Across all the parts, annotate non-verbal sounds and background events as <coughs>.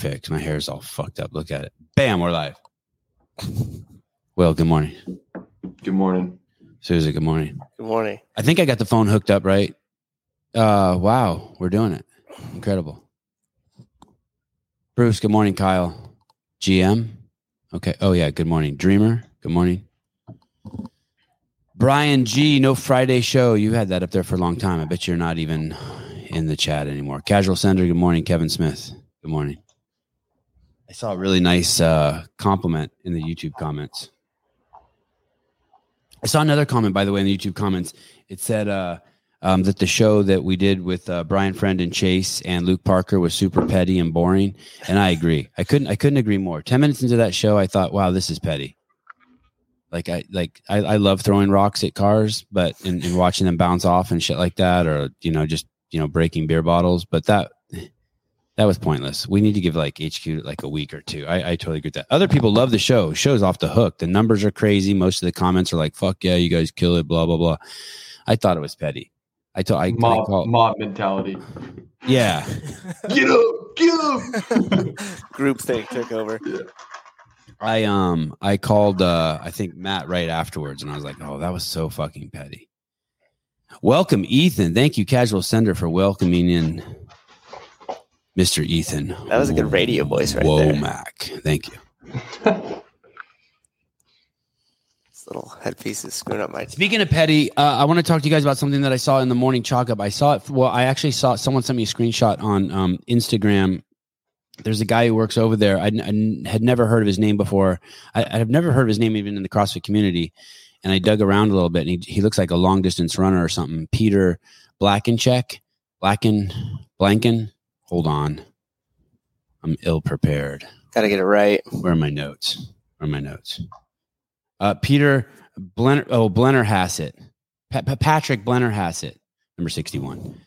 fixed. My hair's all fucked up. Look at it. Bam, we're live. Well, good morning. Good morning. Susie, good morning. Good morning. I think I got the phone hooked up right. Uh wow, we're doing it. Incredible. Bruce, good morning, Kyle. GM. Okay. Oh yeah, good morning. Dreamer, good morning. Brian G, no Friday show. You had that up there for a long time. I bet you're not even in the chat anymore. Casual Sender, good morning. Kevin Smith, good morning. I saw a really nice uh, compliment in the YouTube comments. I saw another comment, by the way, in the YouTube comments. It said uh, um, that the show that we did with uh, Brian Friend and Chase and Luke Parker was super petty and boring, and I agree. I couldn't. I couldn't agree more. Ten minutes into that show, I thought, "Wow, this is petty." Like I like I, I love throwing rocks at cars, but and, and watching them bounce off and shit like that, or you know, just you know, breaking beer bottles. But that that was pointless. We need to give like HQ like a week or two. I, I totally agree with that. Other people love the show. Show's off the hook. The numbers are crazy. Most of the comments are like, "Fuck yeah, you guys kill it." Blah blah blah. I thought it was petty. I told I, Mob, I call, mob mentality. yeah. <laughs> Get up, get up. <laughs> Group think took over. I um I called uh I think Matt right afterwards and I was like, "Oh, that was so fucking petty." Welcome Ethan. Thank you Casual Sender for welcoming in Mr. Ethan. That was a good radio voice right there. Womack. Thank you. This little headpiece is screwing up my. Speaking of petty, uh, I want to talk to you guys about something that I saw in the morning chalk up. I saw it. Well, I actually saw someone sent me a screenshot on um, Instagram. There's a guy who works over there. I, I had never heard of his name before. I, I have never heard of his name even in the CrossFit community. And I dug around a little bit, and he, he looks like a long distance runner or something. Peter Blackencheck, Blacken, Blanken. Hold on, I'm ill prepared. Got to get it right. Where are my notes? Where are my notes? Uh, Peter Blenner. Oh, Blennerhassett. Pa- Pa- Patrick Blennerhassett, number sixty-one.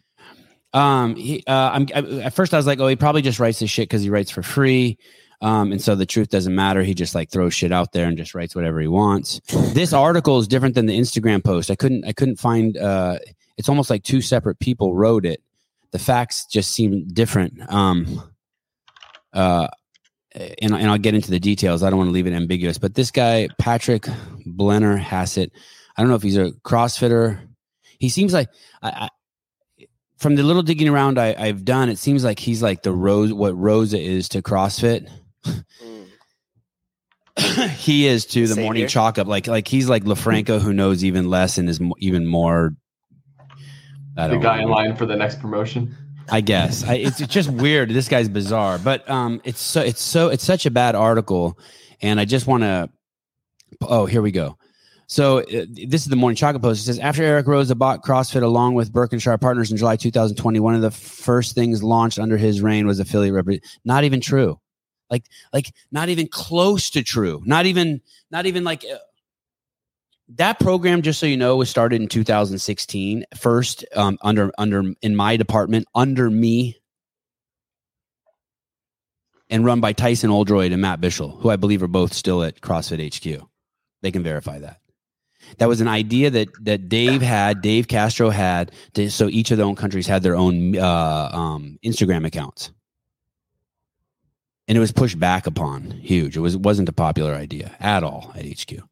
Um, he, uh, I'm I, at first I was like, oh, he probably just writes this shit because he writes for free. Um, and so the truth doesn't matter. He just like throws shit out there and just writes whatever he wants. This article is different than the Instagram post. I couldn't I couldn't find. Uh, it's almost like two separate people wrote it. The facts just seem different. Um, uh, and, and I'll get into the details. I don't want to leave it ambiguous, but this guy, Patrick Blennerhassett, I don't know if he's a CrossFitter. He seems like, I, I, from the little digging around I, I've done, it seems like he's like the Rose, what Roza is to CrossFit. Mm. <laughs> he is to the morning chalk up. Like, like he's like LoFranco who knows even less and is even more. The guy in line for the next promotion. I guess I, it's, it's just weird. This guy's bizarre, but um, it's so it's so it's such a bad article, and I just want to. Oh, here we go. So uh, this is the morning chocolate post. It says after Eric Roza bought CrossFit along with Berkshire Partners in July 2020, one of the first things launched under his reign was affiliate rep. Not even true, like like not even close to true. Not even not even like. That program, just so you know, was started in 2016. First, um, under under in my department, under me, and run by Tyson Oldroyd and Matt Bishel, who I believe are both still at CrossFit HQ. They can verify that. That was an idea that that Dave had, Dave Castro had, to, so each of their own countries had their own uh, um, Instagram accounts, and it was pushed back upon huge. It was it wasn't a popular idea at all at HQ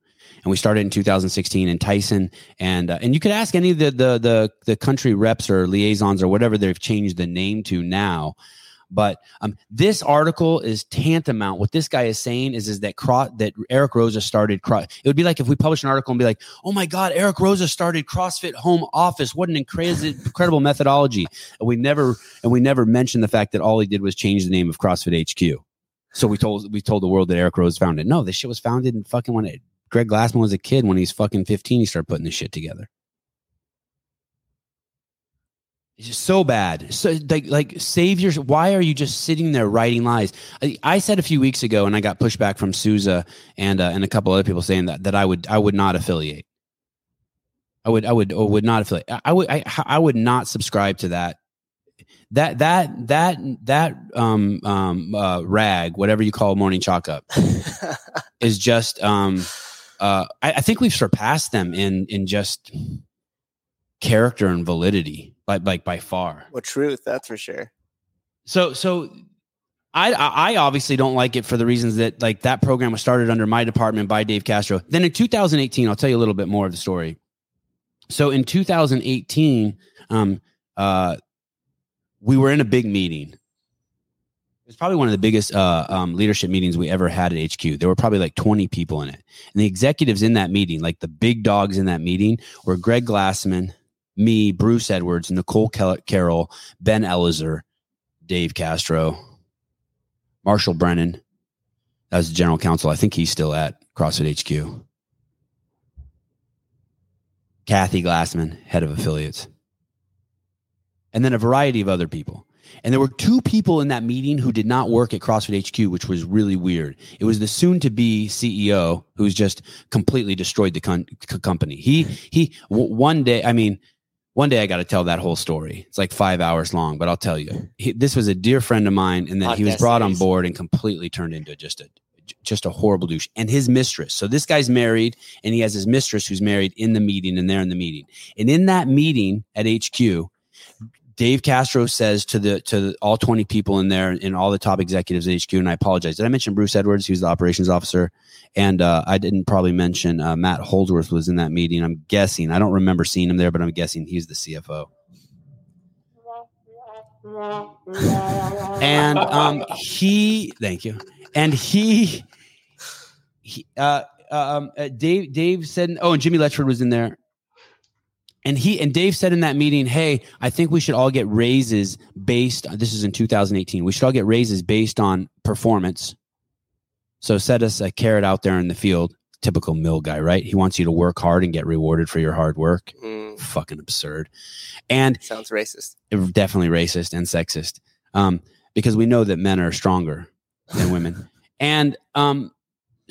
and we started in 2016 and tyson and uh, and you could ask any of the, the the the country reps or liaisons or whatever they've changed the name to now but um, this article is tantamount. What this guy is saying is, is that that Eric Roza started. It would be like if we published an article and be like, "Oh my God, Eric Roza started CrossFit Home Office. What an incredible methodology!" And we never and we never mentioned the fact that all he did was change the name of CrossFit HQ. So we told we told the world that Eric Rose founded. No, this shit was founded in fucking when it, Greg Glassman was a kid. When he's fucking fifteen, he started putting this shit together. It's just so bad. So like like save your. Why are you just sitting there writing lies? I, I said a few weeks ago, and I got pushback from Souza and uh, and a couple other people saying that that I would I would not affiliate. I would I would or would not affiliate. I, I would I, I would not subscribe to that. That that that that um um uh, rag whatever you call morning chalk up <laughs> is just um uh I, I think we've surpassed them in in just character and validity by like by far. well, truth, that's for sure. So so I, I I obviously don't like it for the reasons that like that program was started under my department by Dave Castro. Then in 2018, I'll tell you a little bit more of the story. So in 2018, um, uh, we were in a big meeting. It was probably one of the biggest uh, um, leadership meetings we ever had at HQ. There were probably like 20 people in it. And the executives in that meeting, like the big dogs in that meeting, were Greg Glassman, me, Bruce Edwards, Nicole Carroll, Ben Elizer, Dave Castro, Marshall Brennan. That was the general counsel. I think he's still at CrossFit HQ. Kathy Glassman, head of affiliates. And then a variety of other people. And there were two people in that meeting who did not work at CrossFit HQ, which was really weird. It was the soon to be CEO who's just completely destroyed the con- company. He, he, w- one day, I mean, one day I got to tell that whole story. It's like five hours long, but I'll tell you. He, this was a dear friend of mine, and then he was brought on board and completely turned into just a just a horrible douche. And his mistress. So this guy's married, and he has his mistress who's married in the meeting, and they're in the meeting. And in that meeting at HQ, Dave Castro says to the to all twenty people in there and all the top executives at HQ, and I apologize. Did I mention Bruce Edwards? He was the operations officer, and uh, I didn't probably mention uh, Matt Holdsworth was in that meeting. I'm guessing. I don't remember seeing him there, but I'm guessing he's the CFO. And um, he, thank you. And he, he uh, um, uh, Dave, Dave said, oh, and Jimmy Letchford was in there. And he and Dave said in that meeting, "Hey, I think we should all get raises based. This is in 2018. We should all get raises based on performance. So set us a carrot out there in the field. Typical mill guy, right? He wants you to work hard and get rewarded for your hard work. Mm, Fucking absurd. And sounds racist. definitely racist and sexist um, because we know that men are stronger than women <laughs> and um,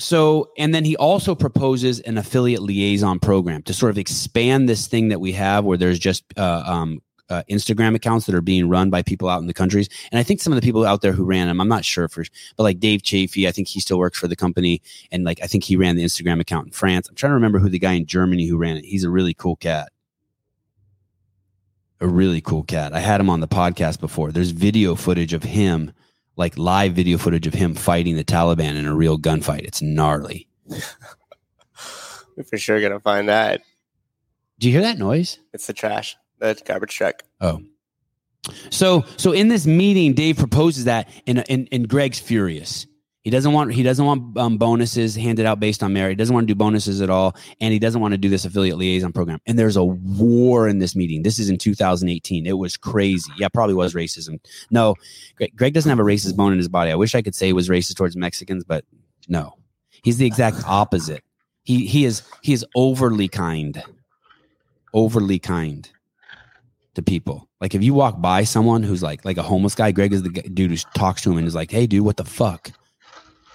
so and then he also proposes an affiliate liaison program to sort of expand this thing that we have where there's just uh, um, uh, instagram accounts that are being run by people out in the countries. And i think some of the people out there who ran them i'm not sure for but like dave chafee i think he still works for the company. And like i think he ran the instagram account in france. I'm trying to remember who the guy in germany who ran it. He's a really cool cat. A really cool cat. I had him on the podcast before. There's video footage of him, like live video footage of him fighting the Taliban in a real gunfight. It's gnarly. We're for sure gonna find that. Do you hear that noise? It's the trash. The garbage truck. Oh. So so in this meeting, Dave proposes that and and, and Greg's furious. He doesn't want he doesn't want um, bonuses handed out based on merit. He doesn't want to do bonuses at all, and he doesn't want to do this affiliate liaison program. And there's a war in this meeting. This is in 2018. It was crazy. Yeah, probably was racism. No, Greg, Greg doesn't have a racist bone in his body. I wish I could say he was racist towards Mexicans, but no, he's the exact <laughs> opposite. He he is he is overly kind, overly kind to people. Like if you walk by someone who's like like a homeless guy, Greg is the dude who talks to him and is like, "Hey, dude, what the fuck?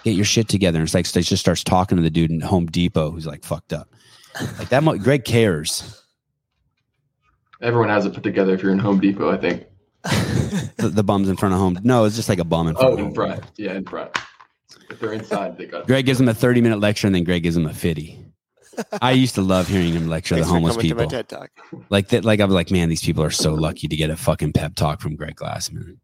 Get your shit together." And it's like so he just starts talking to the dude in Home Depot who's like fucked up. Like that. Mo- Greg cares. Everyone has it put together if you're in Home Depot, I think. <laughs> The, the bums in front of home. No, it's just like a bum in front. Oh, of in front. Yeah, in front. If they're inside, they got Greg gives him a thirty minute lecture, and then Greg gives him a fitty. I used to love hearing him lecture Thanks the homeless coming people. To my TED talk. Like that. Like I was like, man, these people are so lucky to get a fucking pep talk from Greg Glassman.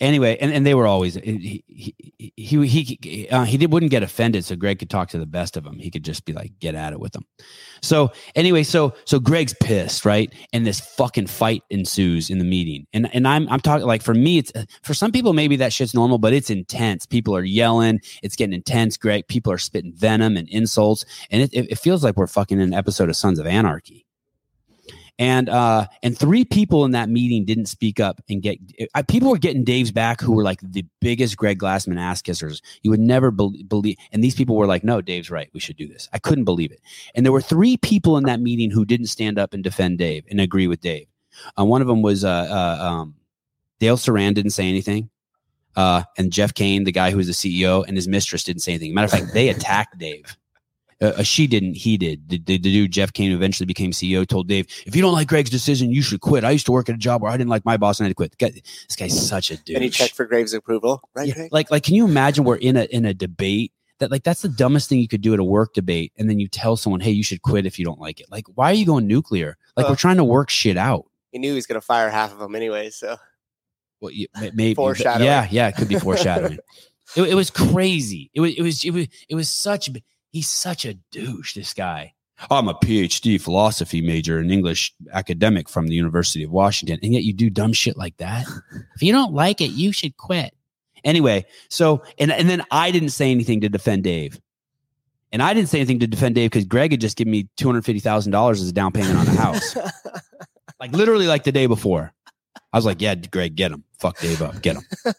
Anyway, and, and they were always he he he he, uh, he did, wouldn't get offended, so Greg could talk to the best of them. He could just be like, get at it with them. So anyway, so so Greg's pissed, right? And this fucking fight ensues in the meeting, and and I'm I'm talking like for me, it's for some people maybe that shit's normal, but it's intense. People are yelling, it's getting intense. Greg, people are spitting venom and insults, and it it, it feels like we're fucking in an episode of Sons of Anarchy and uh and three people in that meeting didn't speak up and get people were getting dave's back who were like the biggest greg glassman ass kissers. You would never be- believe and these people were like no dave's right. We should do this. I couldn't believe it. And there were three people in that meeting who didn't stand up and defend dave and agree with dave. Uh, one of them was uh, uh um dale saran didn't say anything. Uh and jeff cain the guy who was the ceo and his mistress didn't say anything. Matter of fact they attacked dave uh, uh, she didn't. He did. The, the, the dude Jeff Cain who eventually became CEO told Dave, "If you don't like Greg's decision, you should quit." I used to work at a job where I didn't like my boss and I had to quit. The guy- this guy's such a dude. And he checked for Graves' approval, right? Yeah, like, like, can you imagine we're in a in a debate that like that's the dumbest thing you could do at a work debate, and then you tell someone, "Hey, you should quit if you don't like it." Like, why are you going nuclear? Like, we're trying to work shit out. he knew he was gonna fire half of them anyway. So Well, may- maybe. Foreshadowing. Yeah, yeah, it could be foreshadowing. <laughs> it, it was crazy. It was, it was, it was, it was such. He's such a douche. This guy. I'm a PhD philosophy major an English academic from the University of Washington, and yet you do dumb shit like that. <laughs> if you don't like it, you should quit. Anyway, so and and then I didn't say anything to defend Dave. And I didn't say anything to defend Dave because Greg had just given me two hundred fifty thousand dollars as a down payment on the house, <laughs> like literally like the day before. I was like, "Yeah, Greg, get him. Fuck Dave up, get him." <laughs>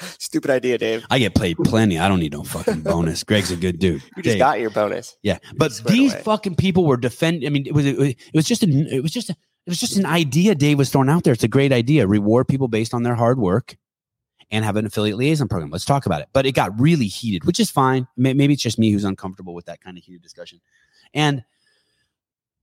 <laughs> Stupid idea, Dave. I get paid plenty. I don't need no fucking bonus. Greg's a good dude. <laughs> You just Dave, got your bonus. yeah, but these away. fucking people were defending. I mean, it was it was, just an it was just a, it was just an idea Dave was throwing out there. It's a great idea. Reward people based on their hard work, and have an affiliate liaison program. Let's talk about it. But it got really heated, which is fine. Maybe it's just me who's uncomfortable with that kind of heated discussion. And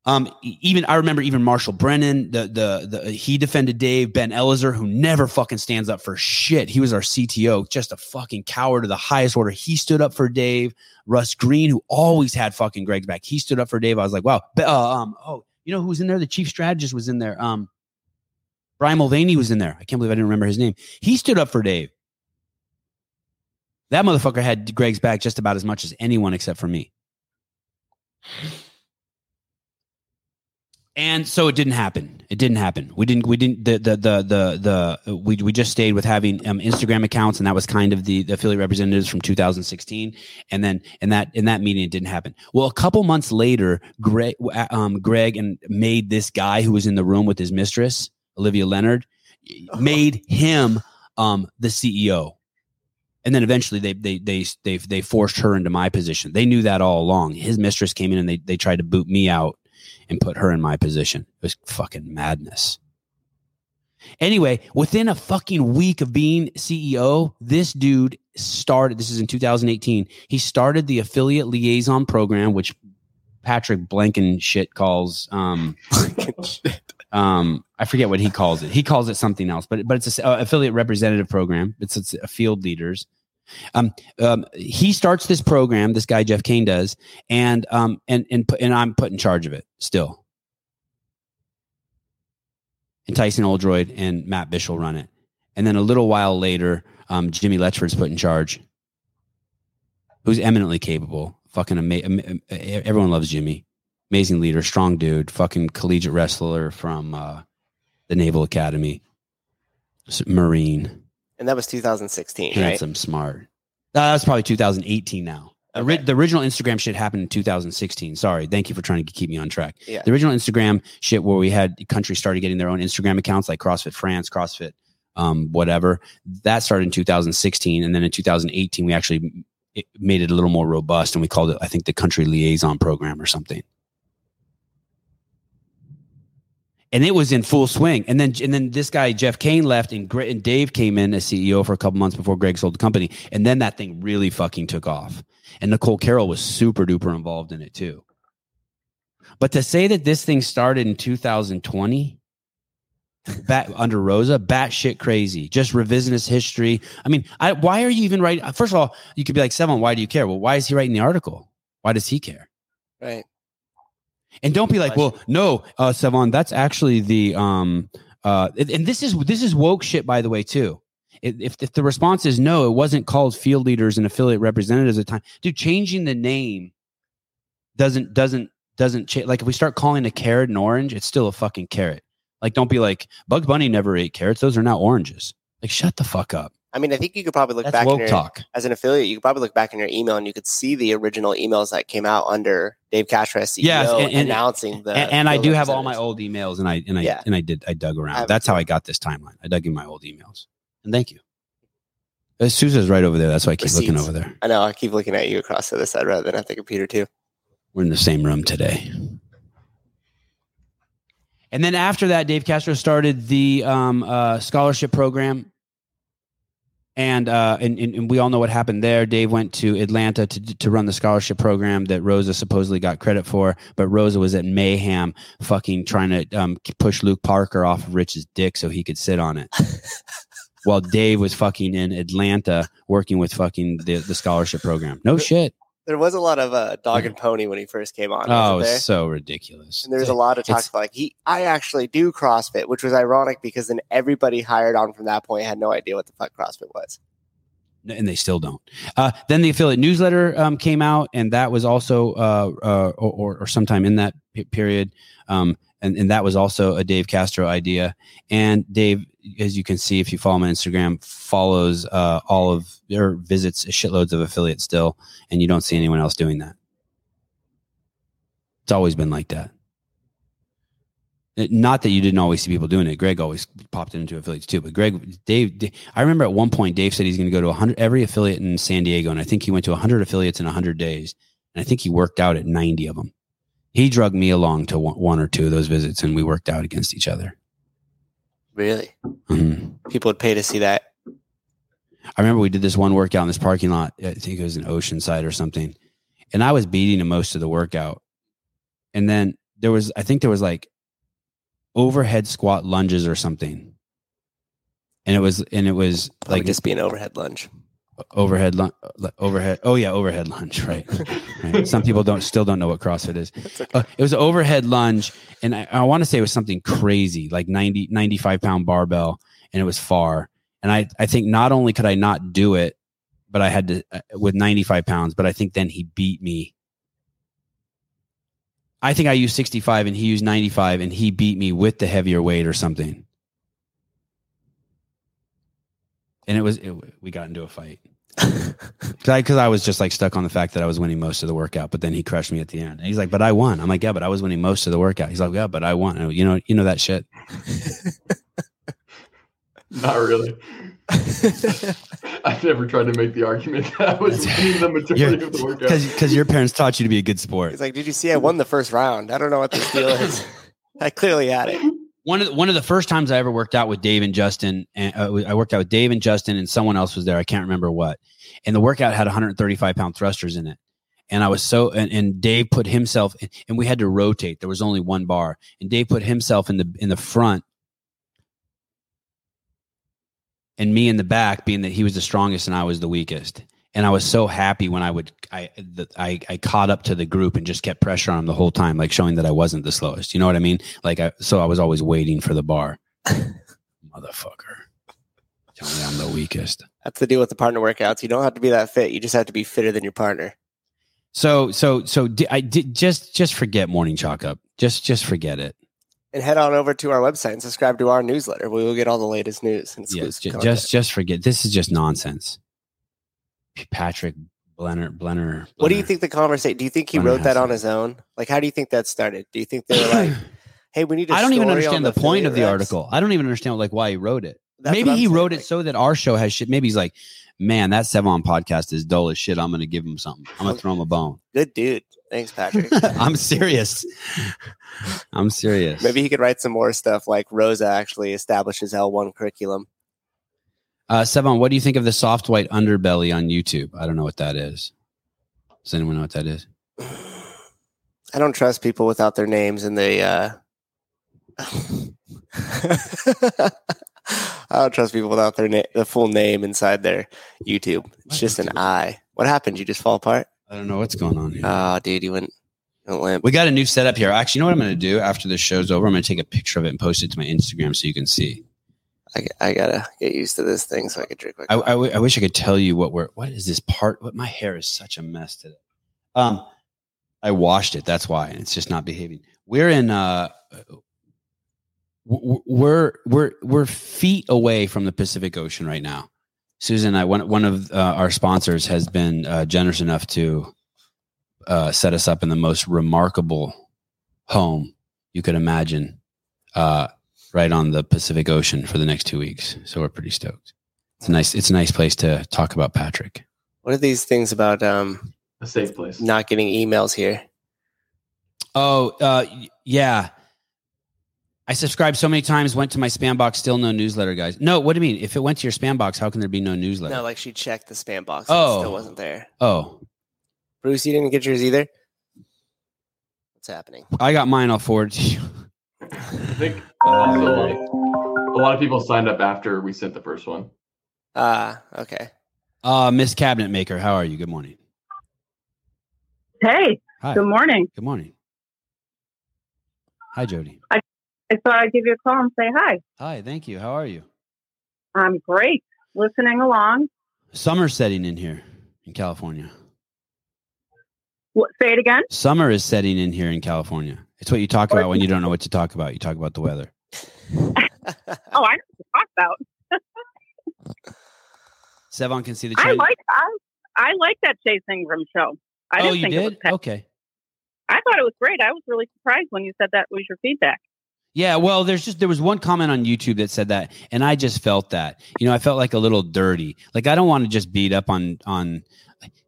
um, even I remember even Marshall Brennan, the the the he defended Dave Ben Elizer, who never fucking stands up for shit. He was our CTO, just a fucking coward of the highest order. He stood up for Dave. Russ Greene, who always had fucking Greg's back, he stood up for Dave. I was like, wow. But, uh, um, oh, you know who was in there? The chief strategist was in there. Um, Brian Mulvaney was in there. I can't believe I didn't remember his name. He stood up for Dave. That motherfucker had Greg's back just about as much as anyone except for me. And so it didn't happen. It didn't happen. We didn't. We didn't. The the the the, the we we just stayed with having um, Instagram accounts, and that was kind of the, the affiliate representatives from 2016. And then in that in that meeting, it didn't happen. Well, a couple months later, Greg um, Greg and made this guy who was in the room with his mistress, Olivia Leonard, made him um, the CEO. And then eventually they they they they they forced her into my position. They knew that all along. His mistress came in and they they tried to boot me out and put her in my position. It was fucking madness. Anyway, within a fucking week of being CEO, this dude started, this is in 2018, he started the affiliate liaison program, which Patrick Blanken shit calls, um, <laughs> um, I forget what he calls it. He calls it something else, but, but it's a uh, affiliate representative program. It's, it's a field leaders. Um, um, he starts this program. This guy Jeff Cain does, and um, and and and I'm put in charge of it still. And Tyson Oldroyd and Matt Bishel run it, and then a little while later, um, Jimmy Letchford's put in charge, who's eminently capable. Fucking amazing. Everyone loves Jimmy. Amazing leader, strong dude. Fucking collegiate wrestler from uh, the Naval Academy, Marine And that was 2016, right? handsome, smart. Uh, that's probably 2018 now. The Okay. The original Instagram shit happened in 2016. Sorry. Thank you for trying to keep me on track. Yeah. The original Instagram shit where we had countries started getting their own Instagram accounts like CrossFit France, CrossFit, um, whatever. That started in 2016. And then in 2018, we actually it made it a little more robust and we called it, I think, the country liaison program or something. And it was in full swing. And then and then this guy Jeff Cain left, and and Dave came in as CEO for a couple months before Greg sold the company, and then that thing really fucking took off. And Nicole Carroll was super duper involved in it too. But to say that this thing started in 2020, bat under Roza, batshit crazy, just revisionist history. I mean, I, why are you even writing? First of all, you could be like, Seven, why do you care? Well, why is he writing the article? Why does he care? Right. And don't be like, well, no, uh, Sevan, that's actually the um uh and this is this is woke shit by the way too. If, if if the response is no, it wasn't called field leaders and affiliate representatives at the time. Dude, changing the name doesn't doesn't doesn't change. Like if we start calling a carrot an orange, it's still a fucking carrot. Like don't be like Bugs Bunny never ate carrots; those are not oranges. Like shut the fuck up. I mean, I think you could probably look That's back woke your, talk. as an affiliate. You could probably look back in your email and you could see the original emails that came out under Dave Castro CEO Yes, and- and- announcing the. and, and I do have all my old emails, and I and I Yeah. and I did I dug around. have That's how. I got this timeline. I dug in my old emails, and thank you. Uh, Sousa's right over there. That's why I keep looking over there. I know. I keep looking at you across the other side rather than at the computer too. We're in the same room today. And then after that, Dave Castro started the um, uh, scholarship program. And, uh, and, and and we all know what happened there. Dave went to Atlanta to, to run the scholarship program that Roza supposedly got credit for, but Roza was at Mayhem, fucking trying to um, push Luke Parker off of Rich's dick so he could sit on it, <laughs> while Dave was fucking in Atlanta working with fucking the, the scholarship program. No shit. There was a lot of uh, dog and pony when he first came on. Oh, there? so ridiculous. And there's a lot of talk It's- like he, I actually do CrossFit, which was ironic because then everybody hired on from that point had no idea what the fuck CrossFit was. and they still don't. Uh, then the affiliate newsletter um, came out, and that was also, uh, uh, or, or, or sometime in that period, um, and, and that was also a Dave Castro idea. And Dave, as you can see, if you follow him on Instagram, follows uh, all of or visits shitloads of affiliates still, and you don't see anyone else doing that. It's always been like that. It- Not that you didn't always see people doing it. Greg always popped into affiliates too. But Greg, Dave, Dave- I remember at one point Dave said he's going to go to 100 every affiliate in San Diego, and I think he went to 100 affiliates in 100 days, and I think he worked out at 90 of them. He drug me along to one, or two of those visits, and we worked out against each other. Really, Mhm. people would pay to see that. I remember we did this one workout in this parking lot. I think it was in Oceanside or something. And I was beating him most of the workout. And then there was, I think there was like overhead squat lunges or something. And it was, and it was Like like just be an overhead lunge. Overhead, lun- overhead. Oh yeah, overhead lunge. <laughs> Right. right. Some people don't, still don't know what CrossFit is. Okay. Uh, it was an overhead lunge. And I, I want to say it was something crazy, like 90, 95 pound barbell. And it was far. And I, I think not only could I not do it, but I had to uh, with 95 pounds, but I think then he beat me. I think I used 65 and he used 95 and he beat me with the heavier weight or something. And it was, it, we got into a fight <laughs> because I, 'cause I was just like stuck on the fact that I was winning most of the workout, but then he crushed me at the end. And he's like, but I won. I'm like, yeah, but I was winning most of the workout. He's like, yeah, but I won. And, You know, you know that shit. <laughs> Not really. <laughs> I've never tried to make the argument that I was winning the majority of the workout. Because because your parents taught you to be a good sport. He's like, "Did you see? I won the first round. I don't know what this deal is. I clearly had it." One of the, one of the first times I ever worked out with Dave and Justin, and uh, I worked out with Dave and Justin, and someone else was there. I can't remember what. And the workout had 135 pound thrusters in it, and I was so and, and Dave put himself, and we had to rotate. There was only one bar, and Dave put himself in the in the front, and me in the back, being that he was the strongest and I was the weakest. And I was so happy when I would I the, I I caught up to the group and just kept pressure on him the whole time, like showing that I wasn't the slowest. You know what I mean? Like I so I was always waiting for the bar. <laughs> Motherfucker. Tell me I'm the weakest. That's the deal with the partner workouts. You don't have to be that fit. You just have to be fitter than your partner. So so so di- I did just just forget morning chalk up. Just just forget it. And head on over to our website and subscribe to our newsletter. We will get all the latest news and Yeah, exclusive ju- content. just just forget. This is just nonsense. Patrick Blenner Blenner. what do you think the conversation? Do you think he Brennan wrote that on his own? Like, how do you think that started? Do you think they were like, <clears throat> "Hey, we need"? I I don't even understand the point of the article. I don't even understand like why he wrote it. Maybe he wrote it so that our show has shit. Maybe he's like, man, that Sevan podcast is dull as shit. I'm gonna give him something. I'm gonna throw him a bone. Good dude. Thanks, Patrick. <laughs> I'm serious. <laughs> I'm serious. Maybe he could write some more stuff like Roza actually establishes L1 curriculum. Uh, Sevan, what do you think of the soft white underbelly on YouTube? I don't know what that is. Does anyone know what that is? I don't trust people without their names in the. Uh... <laughs> I don't trust people without their na- the full name inside their YouTube. It's just an I. What happened? You just fall apart? I don't know what's going on here. Oh, dude, you went, you went limp. we got a new setup here. Actually, you know what I'm going to do after this show's over? I'm going to take a picture of it and post it to my Instagram so you can see. I, I gotta get used to this thing so I can drink my. I, I, w- I wish I could tell you what we're. What is this part? What my hair is such a mess today. Um, I washed it. That's why, and it's just not behaving. We're in. Uh, we're we're we're feet away from the Pacific Ocean right now. Susan, and I one one of uh, our sponsors has been uh, generous enough to uh, set us up in the most remarkable home you could imagine, uh, right on the Pacific Ocean for the next two weeks. So we're pretty stoked. It's a nice. It's a nice place to talk about Patrick. what are these things about um A safe place. not getting emails here? Oh, uh, yeah. I subscribed so many times, went to my spam box, still no newsletter, guys. No, what do you mean? If it went to your spam box, how can there be no newsletter? No, like she checked the spam box. And Oh. it still wasn't there. oh, Bruce, you didn't get yours either. What's happening? I got mine. I'll forward to you. I think <laughs> also like a lot of people signed up after we sent the first one. Ah, okay. Uh, Miss Cabinet Maker, how are you? Good morning. Hey, Hi. good morning. Good morning. Hi, Jody. I I thought I'd give you a call and say hi. Hi. Thank you. How are you? I'm great. Listening along. Summer setting in here in California. What, say it again. Summer is setting in here in California. It's what you talk about when you don't know what <laughs> to talk about. You talk about the weather. Oh, I know what to talk about. <laughs> Sevan can see the I like I, I like that Chase Ingraham show. I oh, didn't you think it was did? Okay. I thought it was great. I was really surprised when you said that was your feedback. Yeah, well, there's just there was one comment on YouTube that said that, and I just felt that. You know, I felt like a little dirty. Like I don't want to just beat up on on.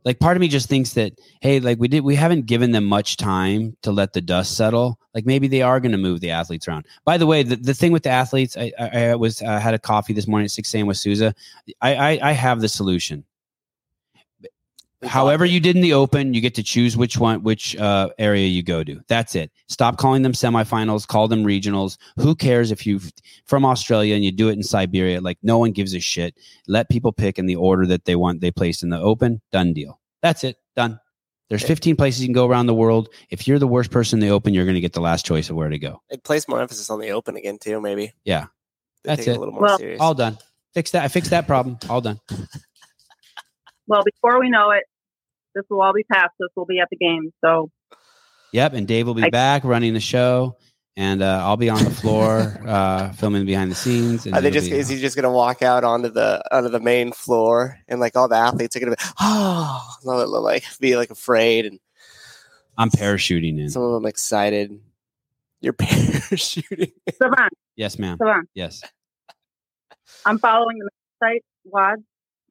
Like part of me just thinks that hey, like we did, we haven't given them much time to let the dust settle. Like maybe they are going to move the athletes around. By the way, the, the thing with the athletes, I, I, I was uh, had a coffee this morning at six a.m. with Souza. I, I I have the solution. However you did in the open, you get to choose which one, which uh, area you go to. That's it. Stop calling them semifinals. Call them regionals. Who cares if you from Australia and you do it in Siberia? Like no one gives a shit. Let people pick in the order that they want. They placed in the open. Done deal. That's it. Done. There's 15 places you can go around the world. If you're the worst person in the open, you're going to get the last choice of where to go. It place more emphasis on the open again too. Maybe. Yeah. They That's take it. A little more Well, serious. All done. Fix that. I fixed that problem. All done. Well, before we know it, this will all be past. This will be at the game. So Yep. And Dave will be I- back running the show, and uh, I'll be on the floor <laughs> uh, filming behind the scenes. And Are they just be- is he just gonna walk out onto the onto the main floor and like all the athletes are gonna be <gasps> oh they'll, they'll, like be like afraid and I'm parachuting in. some of them excited. You're <laughs> parachuting. Savant, Yes, ma'am. Savant, Yes. I'm following the site WOD.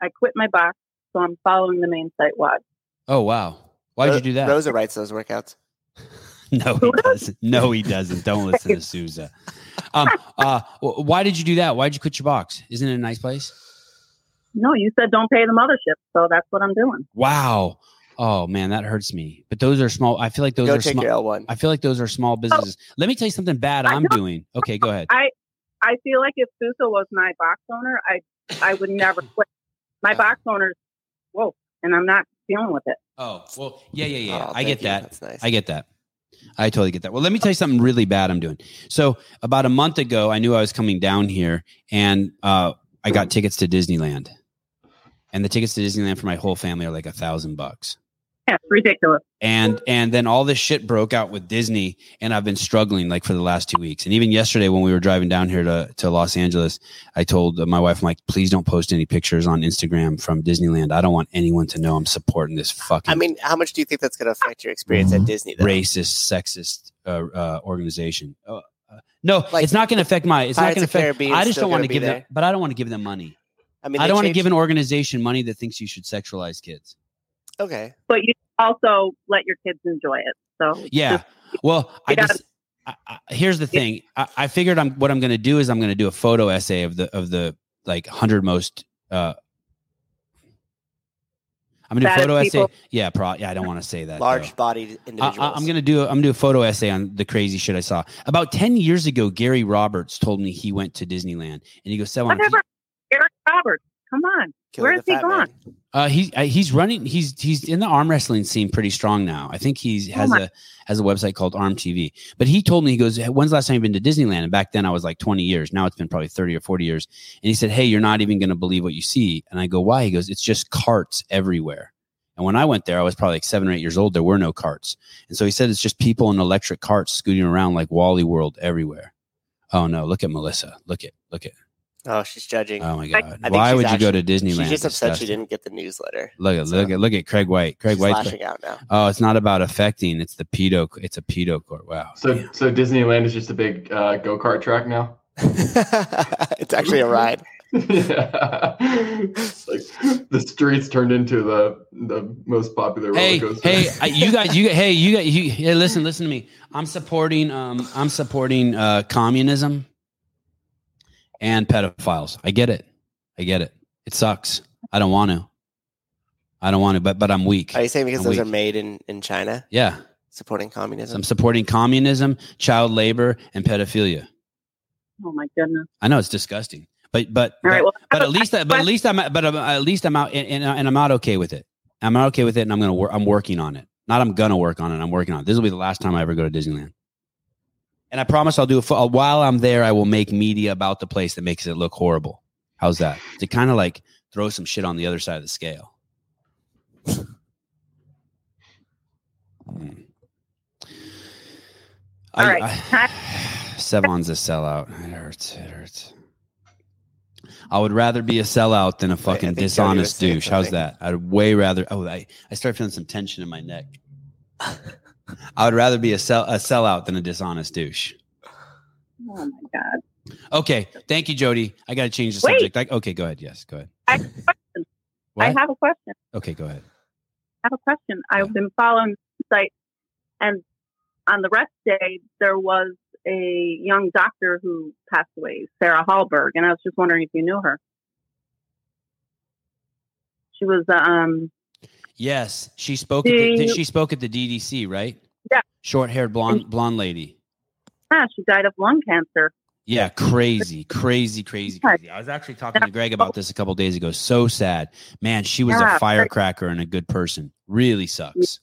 I quit my box, so I'm following the main site WOD. Oh wow. Why'd Ro- you do that? Roza writes those workouts. <laughs> No, he doesn't. No, he doesn't. Don't <laughs> listen to Souza. Um, uh, why did you do that? Why'd you quit your box? Isn't it a nice place? No, you said don't pay the mothership, so that's what I'm doing. Wow. Oh man, that hurts me. But those are small. I feel like those Go are take small. your L one. I feel like those are small businesses. Let me tell you something bad I I'm doing. Okay, go ahead. I I feel like if Sousa was my box owner, I I would never <laughs> quit. My Yeah. box owner's whoa, and I'm not dealing with it. Oh well, yeah, yeah, yeah. Oh, I get you. that. That's nice. I get that. I totally get that. Well, let me tell you something really bad I'm doing. So about a month ago, I knew I was coming down here, and uh, I got tickets to Disneyland. And the tickets to Disneyland for my whole family are like a thousand bucks. Yeah, it's ridiculous. And and then all this shit broke out with Disney, and I've been struggling like for the last two weeks. And even yesterday, when we were driving down here to to Los Angeles, I told my wife, "I'm like, please don't post any pictures on Instagram from Disneyland. I don't want anyone to know I'm supporting this fucking I mean, how much do you think that's going to affect your experience at Disney? Though? racist, sexist uh, uh, organization. Uh, uh, no, Like, it's not going to affect my. It's not going to affect. I just don't want to gonna give them, but I don't want to give them money. I mean, I don't want to give an organization money that thinks you should sexualize kids. Okay. But you also let your kids enjoy it. So Yeah. just- Well, I gotta- just I, I, here's the thing. I, I figured I'm what I'm going to do is I'm going to do a photo essay of the of the like hundred most. uh I'm gonna do a Fattest photo essay. Yeah, pro. Yeah, I don't want to say that. though. Large-bodied I, individuals. I- I'm gonna do. I'm gonna do a photo essay on the crazy shit I saw. About ten years ago, Gary Roberts told me he went to Disneyland, and he goes, "Sevan, whatever. Eric Roberts, come on. Killing Where has he fat man. gone? Uh, he uh, he's running. He's he's in the arm wrestling scene pretty strong now. I think he has my- a has a website called Arm TV. But he told me he goes, "When's the last time you've been to Disneyland?" And back then I was like 20 years. Now it's been probably 30 or 40 years. And he said, "Hey, you're not even going to believe what you see." And I go, "Why?" He goes, "It's just carts everywhere." And when I went there, I was probably like seven or eight years old. There were no carts, and so he said it's just people in electric carts scooting around like Wally World everywhere. Oh no! Look at Melissa. Look at look at. Oh, she's judging. Oh my god! I think Why she's would you go to Disneyland? she's just upset she didn't get the newsletter. Look at So- look at look at Craig White. Craig White. lashing out now. Oh, it's not about affecting. It's the pedo. It's a pedo court. Wow. So, so Disneyland is just a big uh, go kart track now. <laughs> it's actually a ride. <laughs> yeah. <laughs> Like the streets turned into the the most popular Hey, roller coaster. hey, I- you guys, you hey, you got you. Hey, listen, listen to me. I'm supporting. Um, I'm supporting uh, communism and pedophiles. I get it. I get it. It sucks. I don't want to. I don't want to, but but I'm weak. Are you saying because I'm those are made in, in China, Yeah, supporting so communism? I'm supporting communism, child labor, and pedophilia. Oh my goodness. I know it's disgusting, but but All right. but, Well, but at least I, but at least I'm but I'm- at least I'm out and, and, and I'm not okay with it. I'm not okay with it, and I'm gonna work. I'm working on it. Not I'm gonna work on it. I'm working on it. This will be the last time I ever go to Disneyland. And I promise I'll do it for, while I'm there. I will make media about the place that makes it look horrible. How's that? To kind of like throw some shit on the other side of the scale. Hmm. All right. I, <sighs> Sevan's a sellout. It hurts. It hurts. I would rather be a sellout than a fucking think Jody was dishonest douche. How's that? I'd way rather. Oh, I, I start feeling some tension in my neck. <laughs> I would rather be a sell a sellout than a dishonest douche. Oh my god. Okay, thank you, Jody. I got to change the Wait. subject. I, okay, go ahead. Yes, go ahead. I have a question. I have a question. okay, go ahead. I have a question. I've been following the site, and on the rest day, there was a young doctor who passed away, Sarah Hallberg, and I was just wondering if you knew her. She was, um, Yes, she spoke. At the, Do did you- she spoke at the DDC, right? Yeah. Short-haired blonde blonde lady. ah, she died of lung cancer. Yeah, crazy, crazy, crazy, crazy. I was actually talking to Greg about this a couple days ago. So sad, man. She was Yeah, a firecracker and a good person. Really sucks.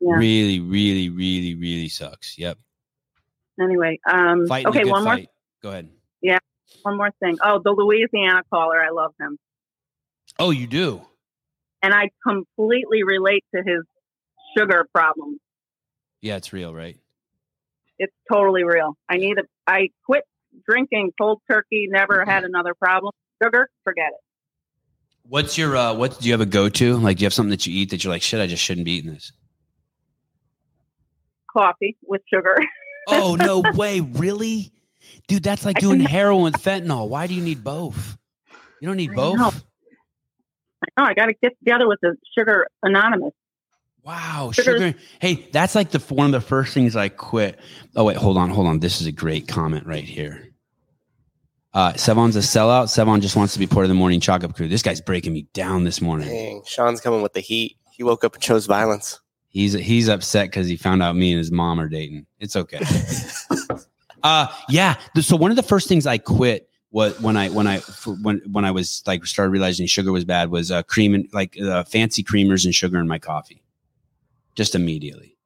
Yeah. Really, really, really, really sucks. Yep. Anyway, um, Fighting okay, one more. Go ahead. Yeah, one more thing. Oh, the Louisiana caller, I love him, Oh, you do. And I completely relate to his sugar problem. Yeah, it's real, right? It's totally real. I need a. I quit drinking cold turkey. Never had another problem. Sugar, forget it. What's your uh what do you have a go to? Like do you have something that you eat that you're like, shit, I just shouldn't be eating this? Coffee with sugar. Oh no <laughs> way, really? Dude, that's like doing heroin with fentanyl. Why do you need both? You don't need I both? know. No, I got to get together with the Sugar Anonymous. Wow, Sugar- sugar. Hey, that's like the one of the first things I quit. Oh wait, hold on, hold on. This is a great comment right here. Uh, Sevan's a sellout. Sevan just wants to be part of the morning chalk up crew. This guy's breaking me down this morning. Dang, Sean's coming with the heat. He woke up and chose violence. He's he's upset because he found out me and his mom are dating. It's okay. <laughs> uh, yeah. So one of the first things I quit was when I when I when when I was like started realizing sugar was bad was uh, cream and like uh, fancy creamers and sugar in my coffee, just immediately.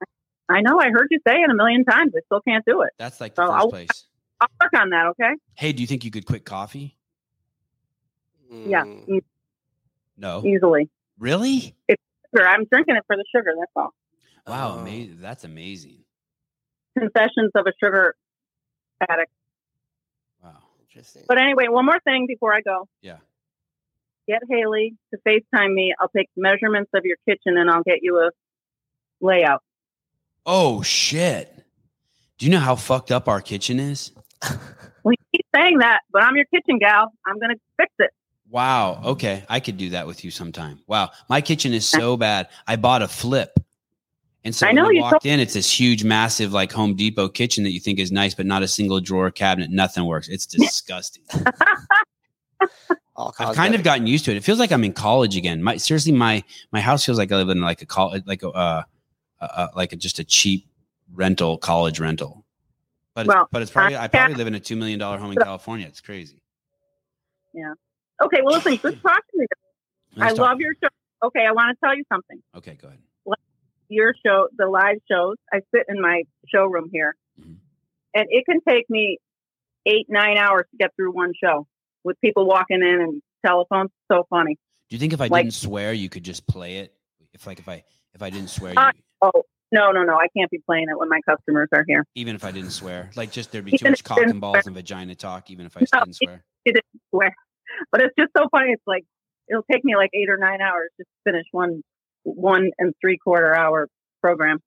I know. I heard you say it a million times. I still can't do it. That's like the So 1st I'll- place. I'll work on that. Okay. Hey, do you think you could quit coffee? Yeah. Mm, e- No. Easily. Really? It's Sugar. I'm drinking it for the sugar. That's all. Wow, Oh. amazing. That's amazing. Confessions of a sugar addict. Interesting. But anyway, one more thing before I go. Yeah. Get Haley to FaceTime me. I'll take measurements of your kitchen and I'll get you a layout. Oh shit. Do you know how fucked up our kitchen is? we keep saying that, but I'm your kitchen gal. I'm going to fix it. Wow. Okay. I could do that with you sometime. Wow. My kitchen is so bad. I bought a flip. And so I when know, we you walked in, it's this huge, massive, like Home Depot kitchen that you think is nice, but not a single drawer cabinet. Nothing works. It's <laughs> disgusting. I've kind of gotten used to it. It feels like I'm in college again. My seriously, my my house feels like I live in like a college, like a uh, uh, uh, like a, just a cheap rental, college rental. But it's, but it's probably I I- probably live in a two million dollar home in California. It's crazy. Yeah. Okay, well, listen, good <clears throat> talking to you. I Nice talk- love your show. Okay, I want to tell you something. Okay, go ahead. Your show, the live shows, I sit in my showroom here, Mhm. and it can take me eight, nine hours to get through one show with people walking in and telephones. So funny. Do you think if I Like- didn't swear, you could just play it? If like if I if I didn't swear, Uh, you, Oh, no, no, no. I can't be playing it when my customers are here. even if I didn't swear, like just there'd be too Even much cock and didn't balls and vagina talk, even if I No, didn't swear. Swear. But it's just so funny. It's like, it'll take me like eight or nine hours to finish one, one and three quarter hour program.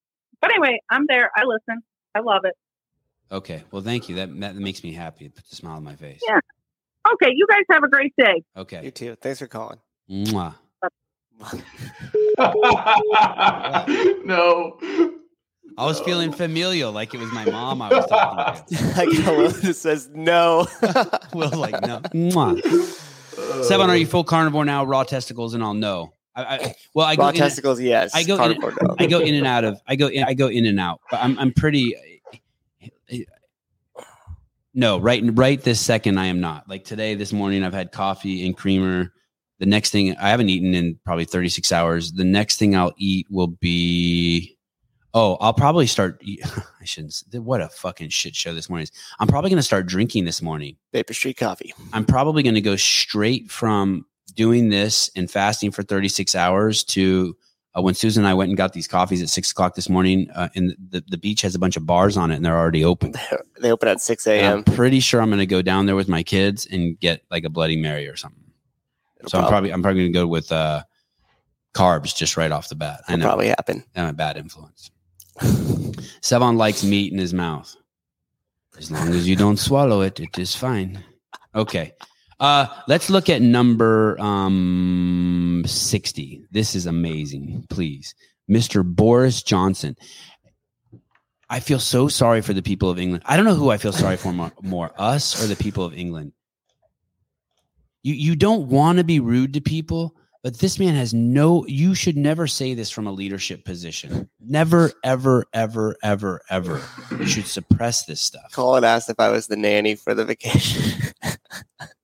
But anyway, I'm there. I listen. I love it. Okay, well, thank you. That that makes me happy. It puts a smile on my face. Yeah. Okay, you guys have a great day. Okay. You too. Thanks for calling. Mwah. <laughs> no. I was feeling familial, like it was my mom I was talking <laughs> to. <laughs> like hello just says no. Will like no. Mwah. Seven, are you full carnivore now? Raw testicles and all? No. I, I well, I go Raw in, testicles, yes. I go in- no. I go in and out of. I go in. I go in and out. But I'm I'm pretty. No, right right this second I am not. Like today, this morning, I've had coffee and creamer. The next thing I haven't eaten in probably 36 hours. The next thing I'll eat will be Oh, I'll probably start. <laughs> I shouldn't. What a fucking shit show this morning is. I'm probably going to start drinking this morning. Paper Street Coffee. I'm probably going to go straight from doing this and fasting for 36 hours to uh, when Susan and I went and got these coffees at six o'clock this morning. Uh, and the, the beach has a bunch of bars on it and they're already open. <laughs> They open at 6 And I'm pretty sure I'm going to go down there with my kids and get like a Bloody Mary or something. It'll so I'm probably I'm probably going to go with uh, carbs just right off the bat. I know probably happen. I'm a bad influence. Sevan likes meat in his mouth. As long as you don't swallow it, it is fine. Okay. Uh, let's look at number um, 60. This is amazing. Please. Mr. Boris Johnson. I feel so sorry for the people of England. I don't know who I feel sorry for more, <laughs> more us or the people of England. You, you don't want to be rude to people, but this man has no, you should never say this from a leadership position. Never, ever, ever, ever, ever. You should suppress this stuff. Colin asked if I was the nanny for the vacation. <laughs>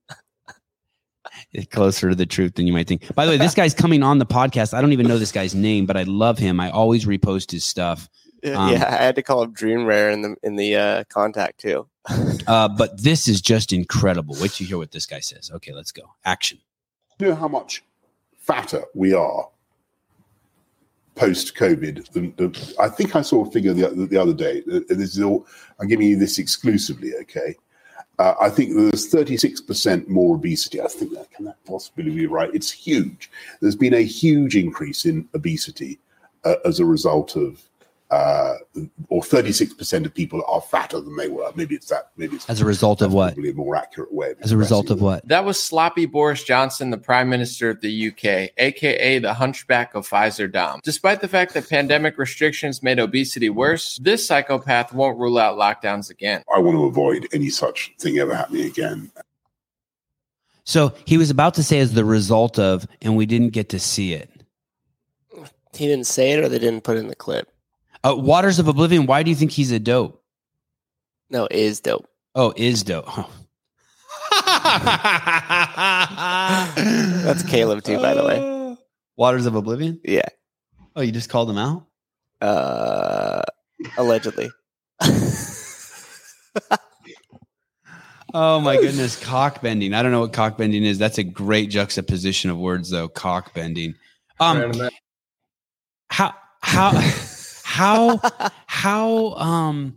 It's closer to the truth than you might think. By the way, this <laughs> guy's coming on the podcast. I don't even know this guy's name, but I love him. I always repost his stuff. Um, yeah, I had to call him Dream Rare in the in the uh, contact too. <laughs> Uh, but this is just incredible. Wait till you hear what this guy says. Okay, let's go. Action. You know how much fatter we are post COVID? than- than- I think I saw a figure the, the, the other day. Uh, This is all. I'm giving you this exclusively. Okay. Uh, I think there's 36% more obesity. I think that can that possibly be right? It's huge. There's been a huge increase in obesity uh, as a result of, uh, or 36% of people are fatter than they were. Maybe it's that. Maybe it's As a result of what? Probably a more accurate way. Of As a result of what? That was sloppy Boris Johnson, the Prime Minister of the UK, aka the hunchback of Pfizer Dom. Despite the fact that pandemic restrictions made obesity worse, this psychopath won't rule out lockdowns again. I want to avoid any such thing ever happening again. So he was about to say as the result of, and we didn't get to see it. He didn't say it, or they didn't put it in the clip. Uh, Waters of Oblivion. Why do you think he's a dope? No, is dope. Oh, is dope. That's <laughs> That's Caleb too, by the way. Waters of Oblivion. Yeah, Oh, you just called him out. uh, allegedly. <laughs> Oh my goodness, cock bending. I don't know what cock bending is. That's a great juxtaposition of words, though. Cock bending. Um, how how <laughs> how how um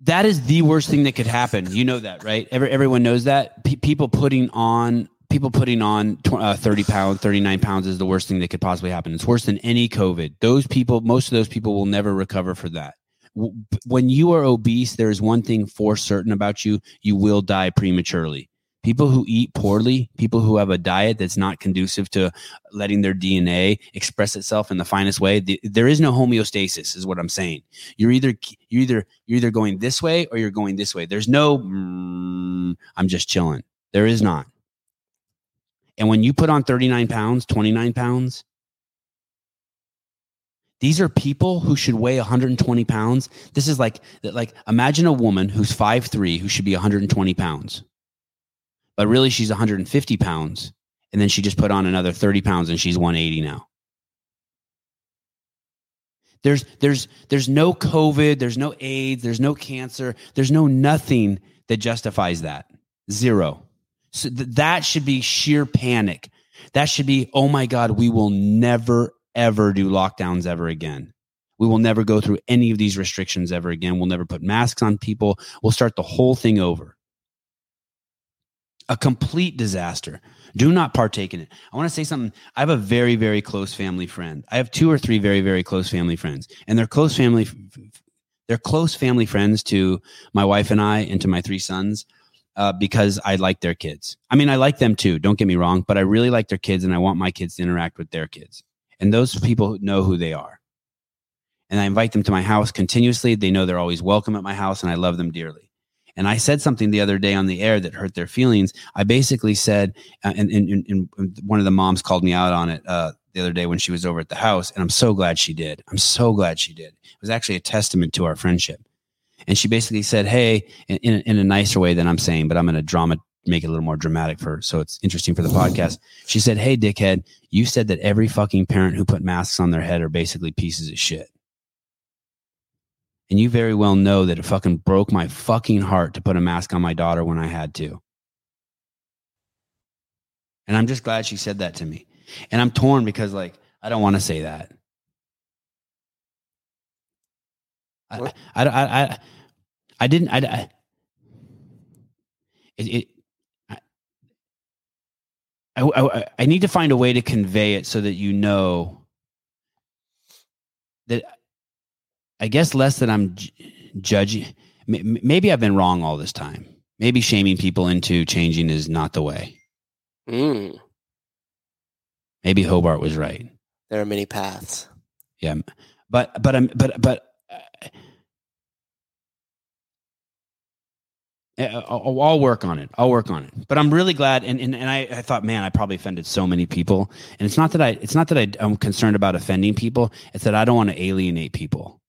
that is the worst thing that could happen. You know that right? Every, everyone knows that. Pe- people putting on people putting on tw- uh, 30 pounds 39 pounds is the worst thing that could possibly happen. It's worse than any covid. Those people most of those people will never recover for that. W- when you are obese there is one thing for certain about you. You will die prematurely people who eat poorly people who have a diet that's not conducive to letting their dna express itself in the finest way the, there is no homeostasis is what i'm saying. You're either you're either you're either going this way or you're going this way. There's no mm, i'm just chilling. There is not. And when you put on 39 pounds 29 pounds these are people who should weigh 120 pounds. This is like like imagine a woman who's 5'3 who should be 120 pounds but really she's 150 pounds and then she just put on another 30 pounds and she's 180 now. There's there's there's no covid there's no aids there's no cancer there's no nothing that justifies that. Zero. So th- that should be sheer panic. That should be oh my god we will never ever do lockdowns ever again. We will never go through any of these restrictions ever again. We'll never put masks on people. We'll start the whole thing over a complete disaster. Do not partake in it. I want to say something. I have a very, very close family friend. I have two or three very, very close family friends, and they're close family. They're close family friends to my wife and I, and to my three sons, uh, because I like their kids. I mean, I like them too. Don't get me wrong, but I really like their kids, and I want my kids to interact with their kids. And those people know who they are. And I invite them to my house continuously. They know they're always welcome at my house, and I love them dearly. And I said something the other day on the air that hurt their feelings. I basically said, uh, and, and, and, one of the moms called me out on it uh, the other day when she was over at the house. And I'm so glad she did. I'm so glad she did. It was actually a testament to our friendship. And she basically said, Hey, in, in, in a nicer way than I'm saying, but I'm going to drama, make it a little more dramatic for so it's interesting for the podcast. She said, "Hey, dickhead, you said that every fucking parent who put masks on their head are basically pieces of shit." And you very well know that it fucking broke my fucking heart to put a mask on my daughter when I had to. And I'm just glad she said that to me. And I'm torn because, like, I don't want to say that. I? I, I, I, I didn't, I, I it, it I, I, I, I need to find a way to convey it so that you know that I guess less that I'm j- judging. Maybe I've been wrong all this time. Maybe shaming people into changing is not the way. Mm, Maybe Hobart was right. there are many paths. Yeah, but but I'm but but. Uh, uh, I'll, I'll work on it. I'll work on it. But I'm really glad, and and, and I, I thought, man, I probably offended so many people. And it's not that I, it's not that I, I'm concerned about offending people. It's that I don't want to alienate people.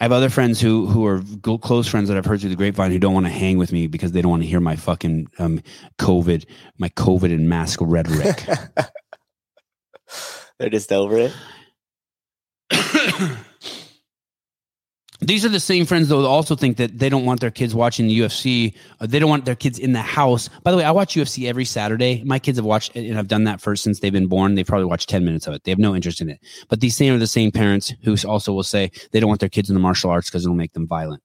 I have other friends who who are close friends that I've heard through the grapevine who don't want to hang with me because they don't want to hear my fucking um, COVID, my COVID and mask rhetoric. <laughs> They're just over it. <coughs> These are the same friends though that also think that they don't want their kids watching the UFC. Uh, they don't want their kids in the house. By the way, I watch UFC every Saturday. My kids have watched it and I've done that for since they've been born. They've probably watched 10 minutes of it. They have no interest in it. But these same are the same parents who also will say they don't want their kids in the martial arts because it'll make them violent.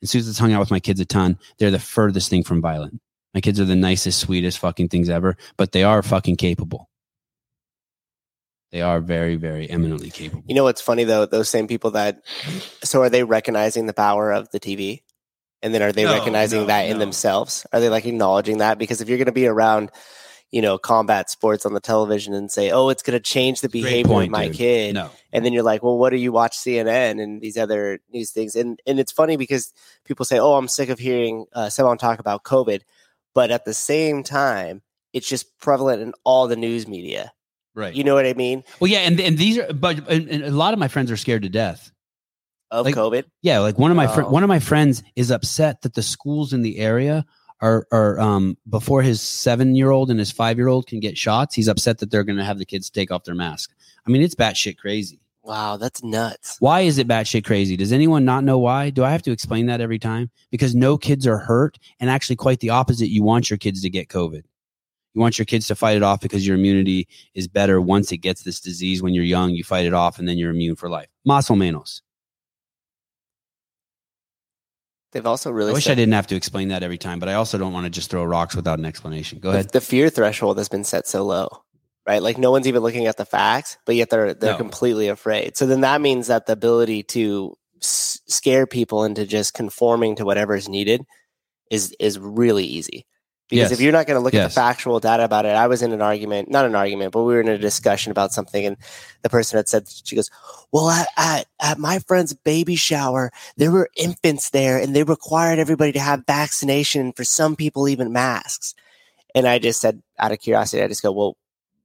And Susan's hung out with my kids a ton. They're the furthest thing from violent. My kids are the nicest, sweetest fucking things ever, but they are fucking capable. They are very, very eminently capable. You know what's funny though? Those same people that, so are they recognizing the power of the TV? And then are they No, recognizing no, that in themselves? Are they like acknowledging that? Because if you're going to be around, you know, combat sports on the television and say, oh, it's going to change the behavior point, of my dude. kid. no. And then you're like, well, what do you watch CNN and these other news things? And and it's funny because people say, oh, I'm sick of hearing uh, someone talk about COVID. But at the same time, it's just prevalent in all the news media. Right. You know what I mean? Well, yeah, and and these are, but and, and a lot of my friends are scared to death. Of Like- COVID. Yeah, like one of my fri Oh. one of my friends is upset that the schools in the area are are um before his seven year old and his five year old can get shots. He's upset that they're going to have the kids take off their mask. I mean, it's batshit crazy. Wow, that's nuts. Why is it batshit crazy? Does anyone not know why? Do I have to explain that every time? Because no kids are hurt, and actually, quite the opposite. You want your kids to get COVID. You want your kids to fight it off because your immunity is better once it gets this disease. When you're young, you fight it off, and then you're immune for life. Más o menos. They've also really I wish said I didn't have to explain that every time, but I also don't want to just throw rocks without an explanation. Go the, ahead. the fear threshold has been set so low, right? Like no one's even looking at the facts, but yet they're they're No. completely afraid. So then that means that the ability to s- scare people into just conforming to whatever is needed is is really easy. Because Yes. if you're not going to look at the factual data about it, I was in an argument, not an argument, but we were in a discussion about something, and the person had said, she goes, "Well, at at, at my friend's baby shower, there were infants there, and they required everybody to have vaccination, for some people, even masks." And I just said, out of curiosity, I just go, "Well,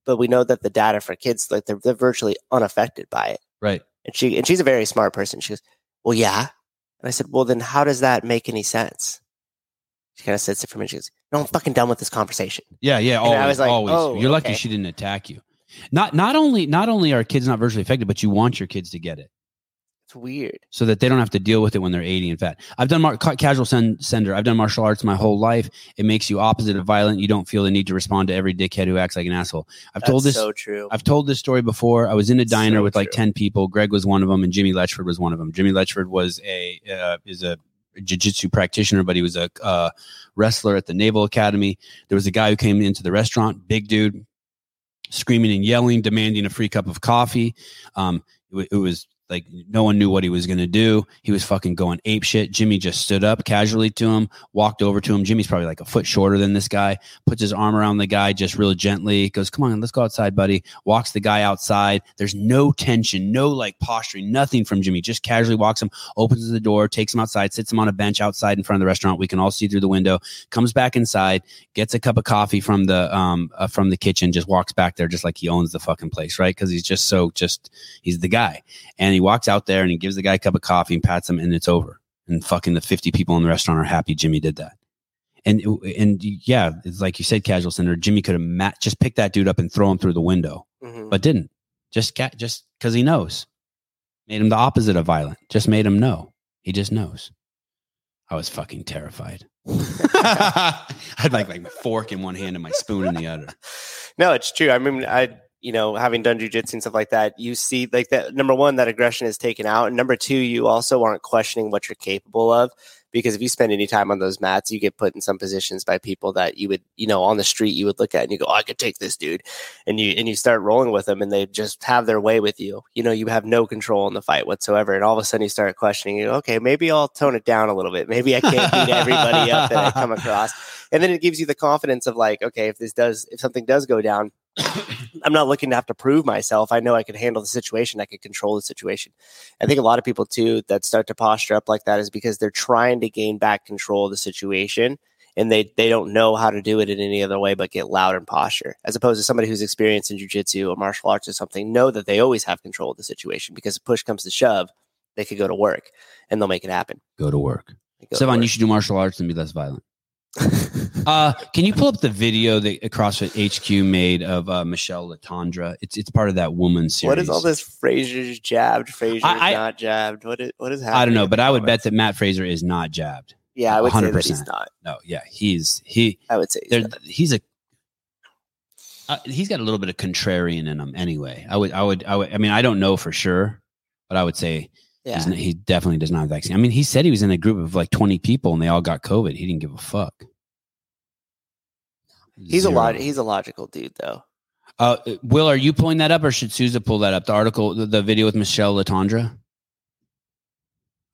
but we know that the data for kids, like they're, they're virtually unaffected by it." Right. And she and she's a very smart person. She goes, "Well, yeah." And I said, "Well, then how does that make any sense?" She kind of sits it for me. She goes, "No, I'm fucking done with this conversation." Yeah, yeah. And I Always, was like, always. oh, You're lucky she didn't attack you. Not not only not only are kids not virtually affected, but you want your kids to get it It's weird. so that they don't have to deal with it when they're 80 and fat. I've done mar- casual sen- sender. I've done martial arts my whole life. It makes you opposite of violent. You don't feel the need to respond to every dickhead who acts like an asshole. I've told this. so true. I've told this story before. I was in a diner So with like true. 10 people. Greg was one of them and Jimmy Letchford was one of them. Jimmy Letchford was a uh, is a jiu-jitsu practitioner, but he was a uh, wrestler at the Naval Academy. There was a guy who came into the restaurant, big dude, screaming and yelling, demanding a free cup of coffee. Um, it, it was like no one knew what he was going to do. He was fucking going ape shit. Jimmy just stood up casually to him, walked over to him. Jimmy's probably like a foot shorter than this guy, puts his arm around the guy just real gently, goes, Come on, let's go outside, buddy. Walks the guy outside. There's no tension, no like posturing, nothing from Jimmy. Just casually walks him, opens the door, takes him outside, sits him on a bench outside in front of the restaurant. We can all see through the window, comes back inside, gets a cup of coffee from the um uh, from the kitchen, just walks back there just like he owns the fucking place, right? Because he's just so just he's the guy. And he walks out there and he gives the guy a cup of coffee and pats him and it's over. And fucking the 50 people in the restaurant are happy Jimmy did that. And and yeah, it's like you said, casual center. Jimmy could have mat- just picked that dude up and throw him through the window, Mhm. but didn't. Just ca- just because he knows, made him the opposite of violent. Just made him know. He just knows. I was fucking terrified. <laughs> <laughs> I had like like my fork in one hand and my spoon in the other. no, it's true. I mean, I you know, having done jujitsu and stuff like that, you see like that. Number one, that aggression is taken out, and number two, you also aren't questioning what you're capable of. Because if you spend any time on those mats, you get put in some positions by people that you would, you know, on the street you would look at and you go, oh, "I could take this dude," and you and you start rolling with them, and they just have their way with you. You know, you have no control in the fight whatsoever, and all of a sudden you start questioning. You okay, maybe I'll tone it down a little bit. Maybe I can't beat <laughs> everybody up that I come across, and then it gives you the confidence of like, okay, if this does, if something does go down, <coughs> I'm not looking to have to prove myself. I know I can handle the situation. I can control the situation. I think a lot of people too that start to posture up like that is because they're trying to gain back control of the situation and they they don't know how to do it in any other way but get loud and posture. As opposed to somebody who's experienced in jujitsu or martial arts or something, know that they always have control of the situation because if push comes to shove, they could go to work and they'll make it happen. Go to work. Go to Sevan, you should do martial arts and be less violent. Uh, can you pull up the video that CrossFit HQ made of uh, Michelle Letendre? It's it's part of that woman series. what is all this Fraser's jabbed, Fraser's I- I- not jabbed? What is what is happening? I don't know, but I would bet that Mat Fraser is not jabbed. Yeah, I would say that 100%. he's not. No, yeah, he's he. I would say he's he's a. Uh, he's got a little bit of contrarian in him, anyway. I would, I would, I would. I mean, I don't know for sure, but I would say Yeah. he's, n- he definitely does not have vaccine. I mean, he said he was in a group of like twenty people and they all got COVID. He didn't give a fuck. He's a Zero. lot. He's a logical dude, though. Uh, Will, are you pulling that up, or should Souza pull that up? The article, the, the video with Michelle Letendre.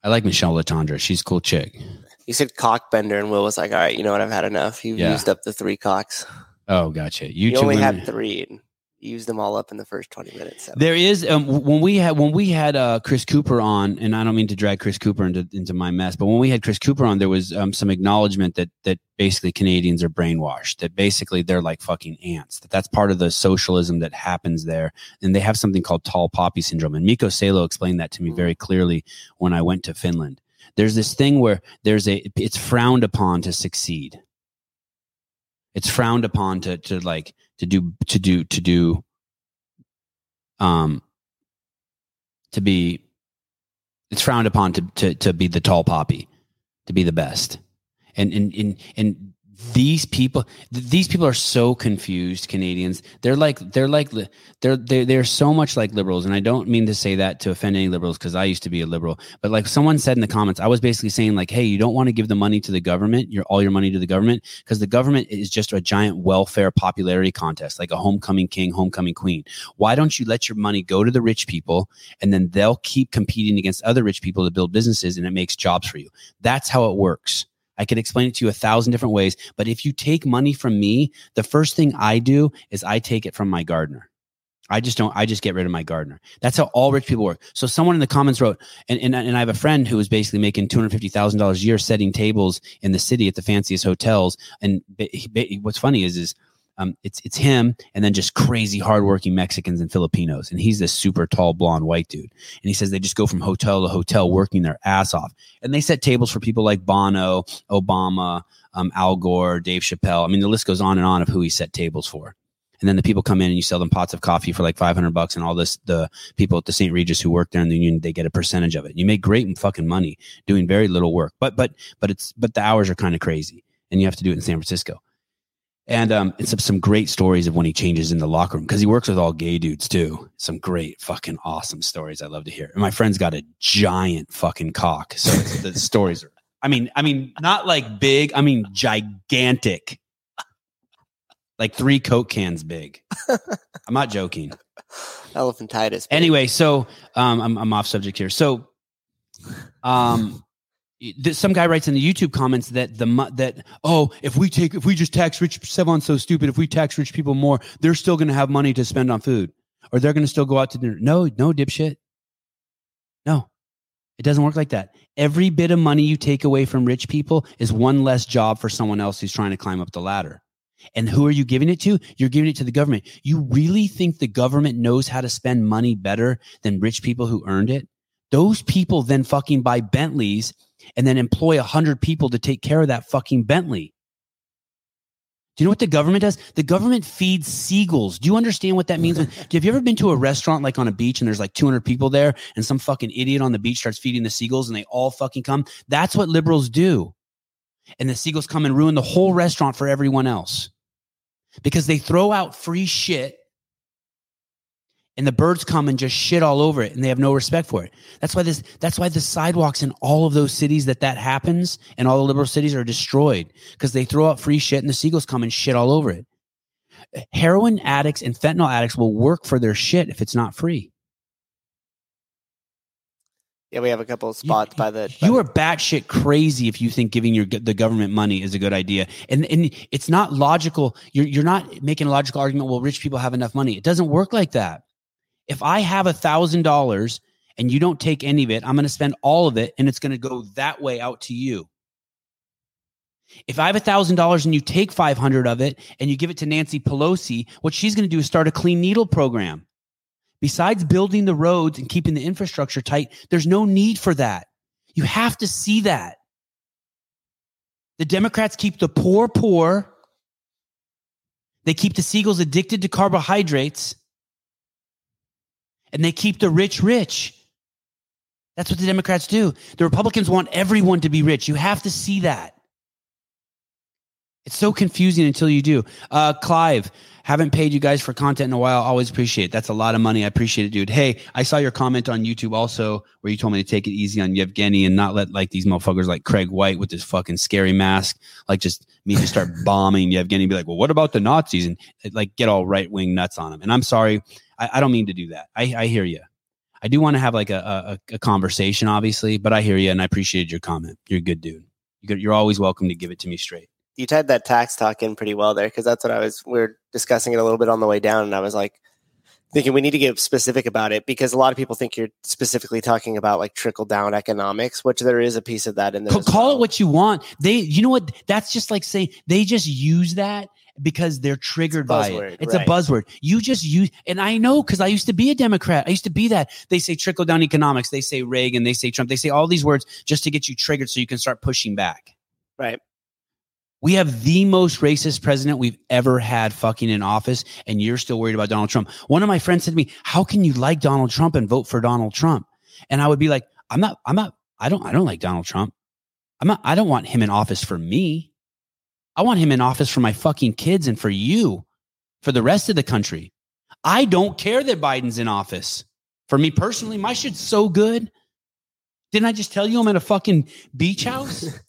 I like Michelle Letendre. She's a cool chick. He said cockbender, and Will was like, "All right, you know what? I've had enough. You Yeah. used up the three cocks. Oh, gotcha. You YouTube only women- had three, used them all up in the first twenty minutes. So. There is um, when we had when we had uh, Chris Cooper on, and I don't mean to drag Chris Cooper into into my mess, but when we had Chris Cooper on, there was um, some acknowledgement that that basically Canadians are brainwashed. That basically they're like fucking ants. That that's part of the socialism that happens there, and they have something called tall poppy syndrome. And Mikko Salo explained that to me very clearly when I went to Finland. There's this thing where there's a it's frowned upon to succeed. It's frowned upon to to like to do to do to do um to be it's frowned upon to to to be the tall poppy to be the best. And and and, and these people th- these people are so confused canadians. They're like they're like li- they're they're, they're so much like liberals and i don't mean to say that to offend any liberals because i used to be a liberal but like someone said in the comments i was basically saying like hey you don't want to give the money to the government your all your money to the government because the government is just a giant welfare popularity contest like a homecoming king homecoming queen. Why don't you let your money go to the rich people and then they'll keep competing against other rich people to build businesses and it makes jobs for you that's how it works I could explain it to you a thousand different ways, but if you take money from me, the first thing I do is I take it from my gardener. I just don't, I just get rid of my gardener. That's how all rich people work. So someone in the comments wrote, and, and, and I have a friend who was basically making $250,000 a year setting tables in the city at the fanciest hotels. And what's funny is, is um, it's, it's him and then just crazy hardworking Mexicans and Filipinos. And he's this super tall, blonde, white dude. And he says they just go from hotel to hotel working their ass off. And they set tables for people like Bono, Obama, um, Al Gore, Dave Chappelle. I mean, the list goes on and on of who he set tables for. And then the people come in and you sell them pots of coffee for like 500 bucks and all this, the people at the St. Regis who work there in the union, they get a percentage of it. You make great fucking money doing very little work, but, but, but it's, but the hours are kind of crazy and you have to do it in San Francisco. And um, it's some- great stories of when he changes in the locker room because he works with all gay dudes too. Some great fucking awesome stories I love to hear. And my friend's got a giant fucking cock, so the <laughs> stories are. I mean, I mean, not like big. I mean, gigantic, like three Coke cans big. I'm not joking. Elephantitis. baby. Anyway, so um, I'm I'm off subject here. So, um, some guy writes in the YouTube comments that the that oh if we take if we just tax rich Sevan's so stupid if we tax rich people more they're still going to have money to spend on food or they're going to still go out to dinner. No, no, dipshit. No, it doesn't work like that. Every bit of money you take away from rich people is one less job for someone else who's trying to climb up the ladder. And who are you giving it to? You're giving it to the government. You really think the government knows how to spend money better than rich people who earned it? Those people then fucking buy Bentleys and then employ a hundred people to take care of that fucking Bentley. Do you know what the government does? The government feeds seagulls. Do you understand what that means? <laughs> Have you ever been to a restaurant like on a beach and there's like 200 people there and some fucking idiot on the beach starts feeding the seagulls and they all fucking come? That's what liberals do. And the seagulls come and ruin the whole restaurant for everyone else because they throw out free shit and the birds come and just shit all over it and they have no respect for it that's why this that's why the sidewalks in all of those cities that that happens and all the liberal cities are destroyed because they throw out free shit and the seagulls come and shit all over it heroin addicts and fentanyl addicts will work for their shit if it's not free Yeah, we have a couple of spots by the. by you the- are batshit crazy if you think giving your the government money is a good idea, and and it's not logical. You're you're not making a logical argument. Well, rich people have enough money. It doesn't work like that. If I have a thousand dollars and you don't take any of it, I'm going to spend all of it, and it's going to go that way out to you. If I have a thousand dollars and you take five hundred of it and you give it to Nancy Pelosi, what she's going to do is start a clean needle program. Besides building the roads and keeping the infrastructure tight, there's no need for that. You have to see that. The Democrats keep the poor poor. They keep the seagulls addicted to carbohydrates. And they keep the rich rich. That's what the Democrats do. The Republicans want everyone to be rich. You have to see that. It's so confusing until you do. Uh, Clive, haven't paid you guys for content in a while. Always appreciate it. That's a lot of money. I appreciate it, dude. Hey, I saw your comment on YouTube also where you told me to take it easy on Yevgeny and not let like these motherfuckers like Craig White with this fucking scary mask, like just me just start <laughs> bombing Yevgeny be like, well, what about the Nazis? And like get all right wing nuts on him. And I'm sorry, I, I don't mean to do that. I, I hear you. I do want to have like a, a, a conversation, obviously, but I hear you and I appreciated your comment. You're a good dude. You're, you're always welcome to give it to me straight. you tied that tax talk in pretty well there because that's what I was. We are discussing it a little bit on the way down, and I was like thinking we need to get specific about it because a lot of people think you're specifically talking about like trickle down economics, which there is a piece of that in there. Ca- call well. it what you want. They, you know what? That's just like saying they just use that because they're triggered by buzzword, it. It's right. a buzzword. You just use, and I know because I used to be a Democrat. I used to be that. They say trickle down economics. They say Reagan. They say Trump. They say all these words just to get you triggered so you can start pushing back. right. We have the most racist president we've ever had fucking in office, and you're still worried about Donald Trump. One of my friends said to me, How can you like Donald Trump and vote for Donald Trump? And I would be like, I'm not, I'm not, I don't, I don't like Donald Trump. I'm not, I don't want him in office for me. I want him in office for my fucking kids and for you, for the rest of the country. I don't care that Biden's in office. For me personally, my shit's so good. Didn't I just tell you I'm at a fucking beach house? <laughs>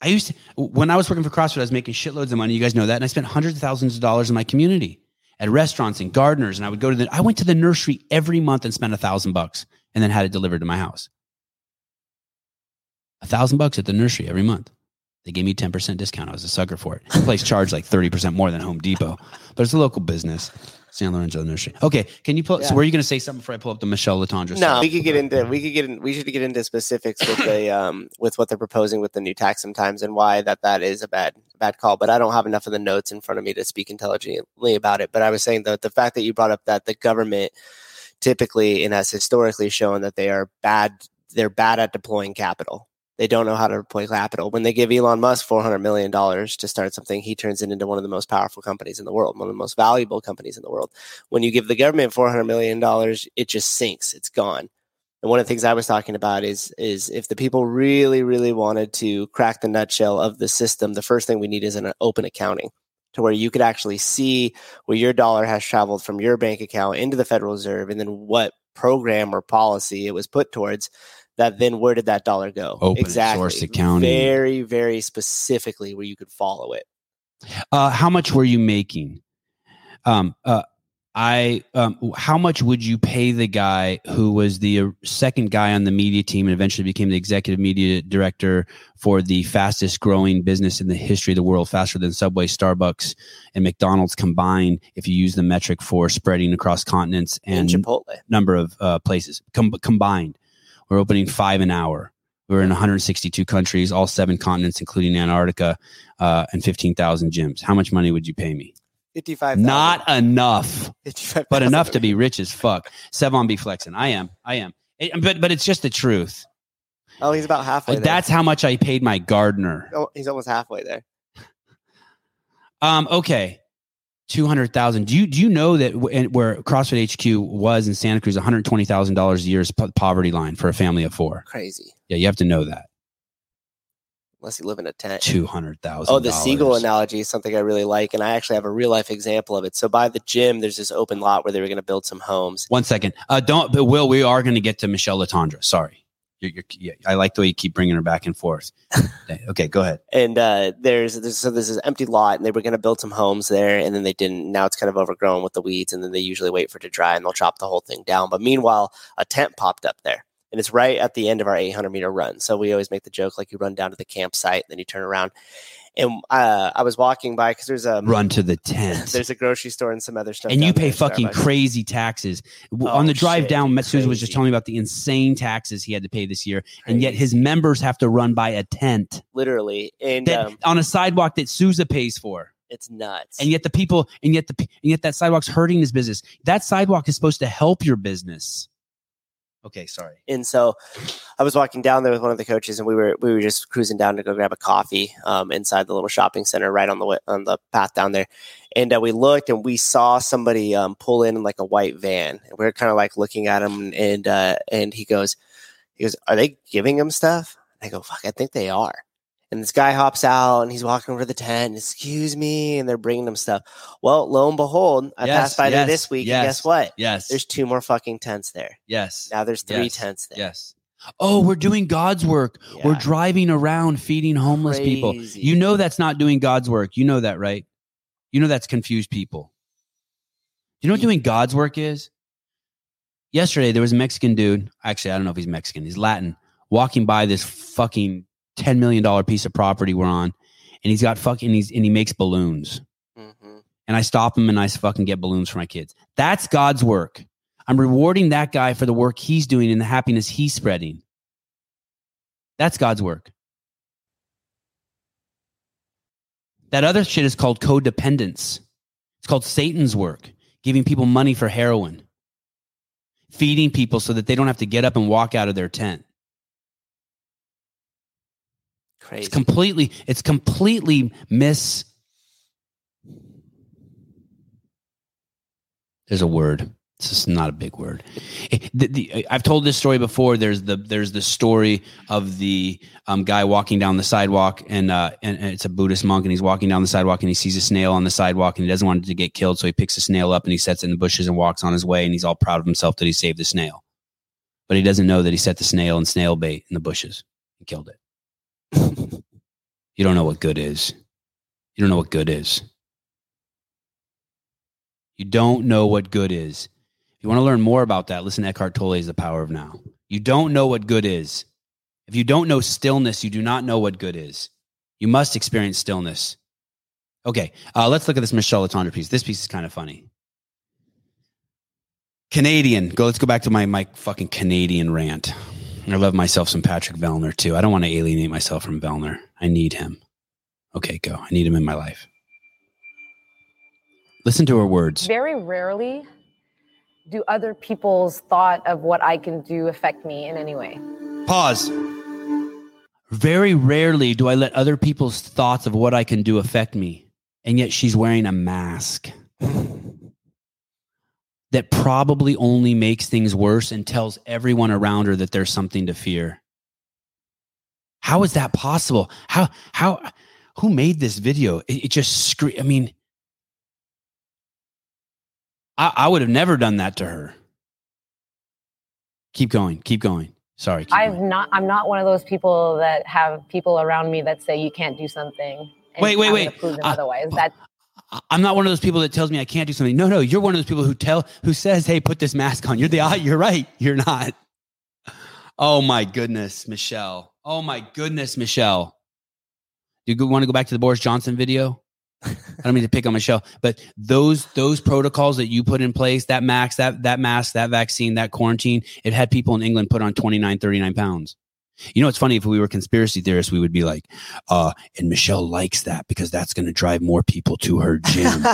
I used to, when I was working for CrossFit, I was making shitloads of money. You guys know that. And I spent hundreds of thousands of dollars in my community at restaurants and gardeners. And I would go to the, I went to the nursery every month and spent a thousand bucks and then had it delivered to my house. A thousand bucks at the nursery every month. They gave me 10% discount. I was a sucker for it. The place charged like 30% more than Home Depot, but it's a local business. San Lorenzo Nursery. Okay. Can you pull, Yeah. so were you going to say something before I pull up the Michelle Letendre? No, stuff? we could get into we could get in we should get into specifics with the um with what they're proposing with the new tax sometimes and why that that is a bad bad call. But I don't have enough of the notes in front of me to speak intelligently about it. But I was saying that the fact that you brought up that the government typically and has historically shown that they are bad they're bad at deploying capital. They don't know how to deploy capital. When they give Elon Musk four hundred million dollars to start something, he turns it into one of the most powerful companies in the world, one of the most valuable companies in the world when you give the government four hundred million dollars, it just sinks. It's gone. And one of the things I was talking about is is if the people really, really wanted to crack the nutshell of the system, the first thing we need is an open accounting to where you could actually see where your dollar has traveled from your bank account into the Federal Reserve and then what program or policy it was put towards that then where did that dollar go? Open source accounting. Very, very specifically where you could follow it. Uh, how much were you making? Um, uh, I, um, how much would you pay the guy who was the uh, second guy on the media team and eventually became the executive media director for the fastest growing business in the history of the world, faster than Subway, Starbucks, and McDonald's combined? If you use the metric for spreading across continents And and Chipotle. number of uh, places com- combined. We're opening five an hour. We're in 162 countries, all seven continents, including Antarctica, uh, and 15,000 gyms. How much money would you pay me? Fifty five Not enough, 55, but enough to be rich as fuck. Sevan be flexing. I am. I am. It- but but it's just the truth. Oh, he's about halfway. There. that's how much I paid my gardener. Oh, he's almost halfway there. Um, okay. 200,000. Do you do you know that w- where CrossFit HQ was in Santa Cruz, $120,000 a year is po- poverty line for a family of four? Crazy. Yeah, you have to know that. Unless you live in a tent. 200,000. Oh, the seagull analogy is something I really like, and I actually have a real life example of it. So by the gym, there's this open lot where they were going to build some homes. One second. Uh, don't, but Will, we are going to get to Michelle Letendre. Sorry. You're, you're, yeah, I like the way you keep bringing her back and forth. <laughs> okay, go ahead. And uh, there's, there's so there's this empty lot, and they were going to build some homes there, and then they didn't. Now it's kind of overgrown with the weeds, and then they usually wait for it to dry, and they'll chop the whole thing down. But meanwhile, a tent popped up there, and it's right at the end of our 800 meter run. So we always make the joke like you run down to the campsite, and then you turn around. And uh, I was walking by because there's a Run to the tent. <laughs> there's a grocery store and some other stuff, and you pay fucking crazy taxes. Oh, On the drive shit, down, Matt Souza was just telling me about the insane taxes he had to pay this year. And yet his members have to run by a tent literally, and that, um, on a sidewalk that Souza pays for. it's nuts. And yet the people, and yet the, and yet that sidewalk's hurting his business. That sidewalk is supposed to help your business. Okay, sorry. and so I was walking down there with one of the coaches, and we were we were just cruising down to go grab a coffee um, inside the little shopping center right on the way, on the path down there. And uh, we looked, and we saw somebody um, pull in like a white van, and we are kind of like looking at him, and uh, and he goes, he goes, "Are they giving him stuff?" And I go, "Fuck, I think they are." And this guy hops out, and he's walking over to the tent. Excuse me, and they're bringing him stuff. Well, lo and behold, I Yes, passed by there this week, yes. and guess what? Yes. There's two more fucking tents there. yes. Now there's three Yes. tents there. Yes. Oh, we're doing God's work. We're driving around feeding homeless people. You know that's not doing God's work. You know that, right? You know that's confused people. You know what doing God's work is? Yesterday there was a Mexican dude. Actually, I don't know if he's Mexican. He's Latin. Walking by this fucking ten million dollar piece of property we're on, and he's got fucking he's and he makes balloons. Mhm. And I stop him and I fucking get balloons for my kids. That's God's work. I'm rewarding that guy for the work he's doing and the happiness he's spreading. That's God's work. That other shit is called codependence. It's called Satan's work, giving people money for heroin, feeding people so that they don't have to get up and walk out of their tent. Crazy. It's completely, it's completely miss. There's a word. It's just not a big word. The- the- I've told this story before. There's the there's the story of the um, guy walking down the sidewalk, and, uh, and and it's a Buddhist monk, and he's walking down the sidewalk, and he sees a snail on the sidewalk, and he doesn't want it to get killed, so he picks a snail up and he sets it in the bushes and walks on his way, and he's all proud of himself that he saved the snail, but he doesn't know that he set the snail and snail bait in the bushes and killed it. You don't know what good is. You don't know what good is. You don't know what good is. If you want to learn more about that, listen to Eckhart Tolle's The Power of Now. You don't know what good is. If you don't know stillness, you do not know what good is. You must experience stillness. Okay, uh, let's look at this Michelle Letendre piece. This piece is kind of funny. Canadian. Go. Let's go back to my my fucking Canadian rant. I love myself some Patrick Vellner too. I don't want to alienate myself from Vellner. I need him. Okay, go. I need him in my life. Listen to her words. Very rarely do other people's thought of what I can do affect me in any way. Pause. Very rarely do I let other people's thoughts of what I can do affect me. And yet she's wearing a mask that probably only makes things worse and tells everyone around her that there's something to fear. How is that possible? How, how, who made this video? It, it just scream. I mean, I, I would have never done that to her. Keep going. Keep going. Sorry. Keep I've going. not. I'm not one of those people that have people around me that say you can't do something. Wait, wait, wait. gonna Prove them Uh, otherwise. That I'm not one of those people that tells me I can't do something. No, no, you're one of those people who tell who says, "Hey, put this mask on." You're the you're right. You're not. Oh my goodness, Michelle. Oh my goodness, Michelle. Do you want to go back to the Boris Johnson video? I don't mean to pick on Michelle, but those those protocols that you put in place, that max, that that mask, that vaccine, that quarantine, it had people in England put on 29, 39 pounds. You know, it's funny if we were conspiracy theorists, we would be like, uh, and Michelle likes that because that's going to drive more people to her gym.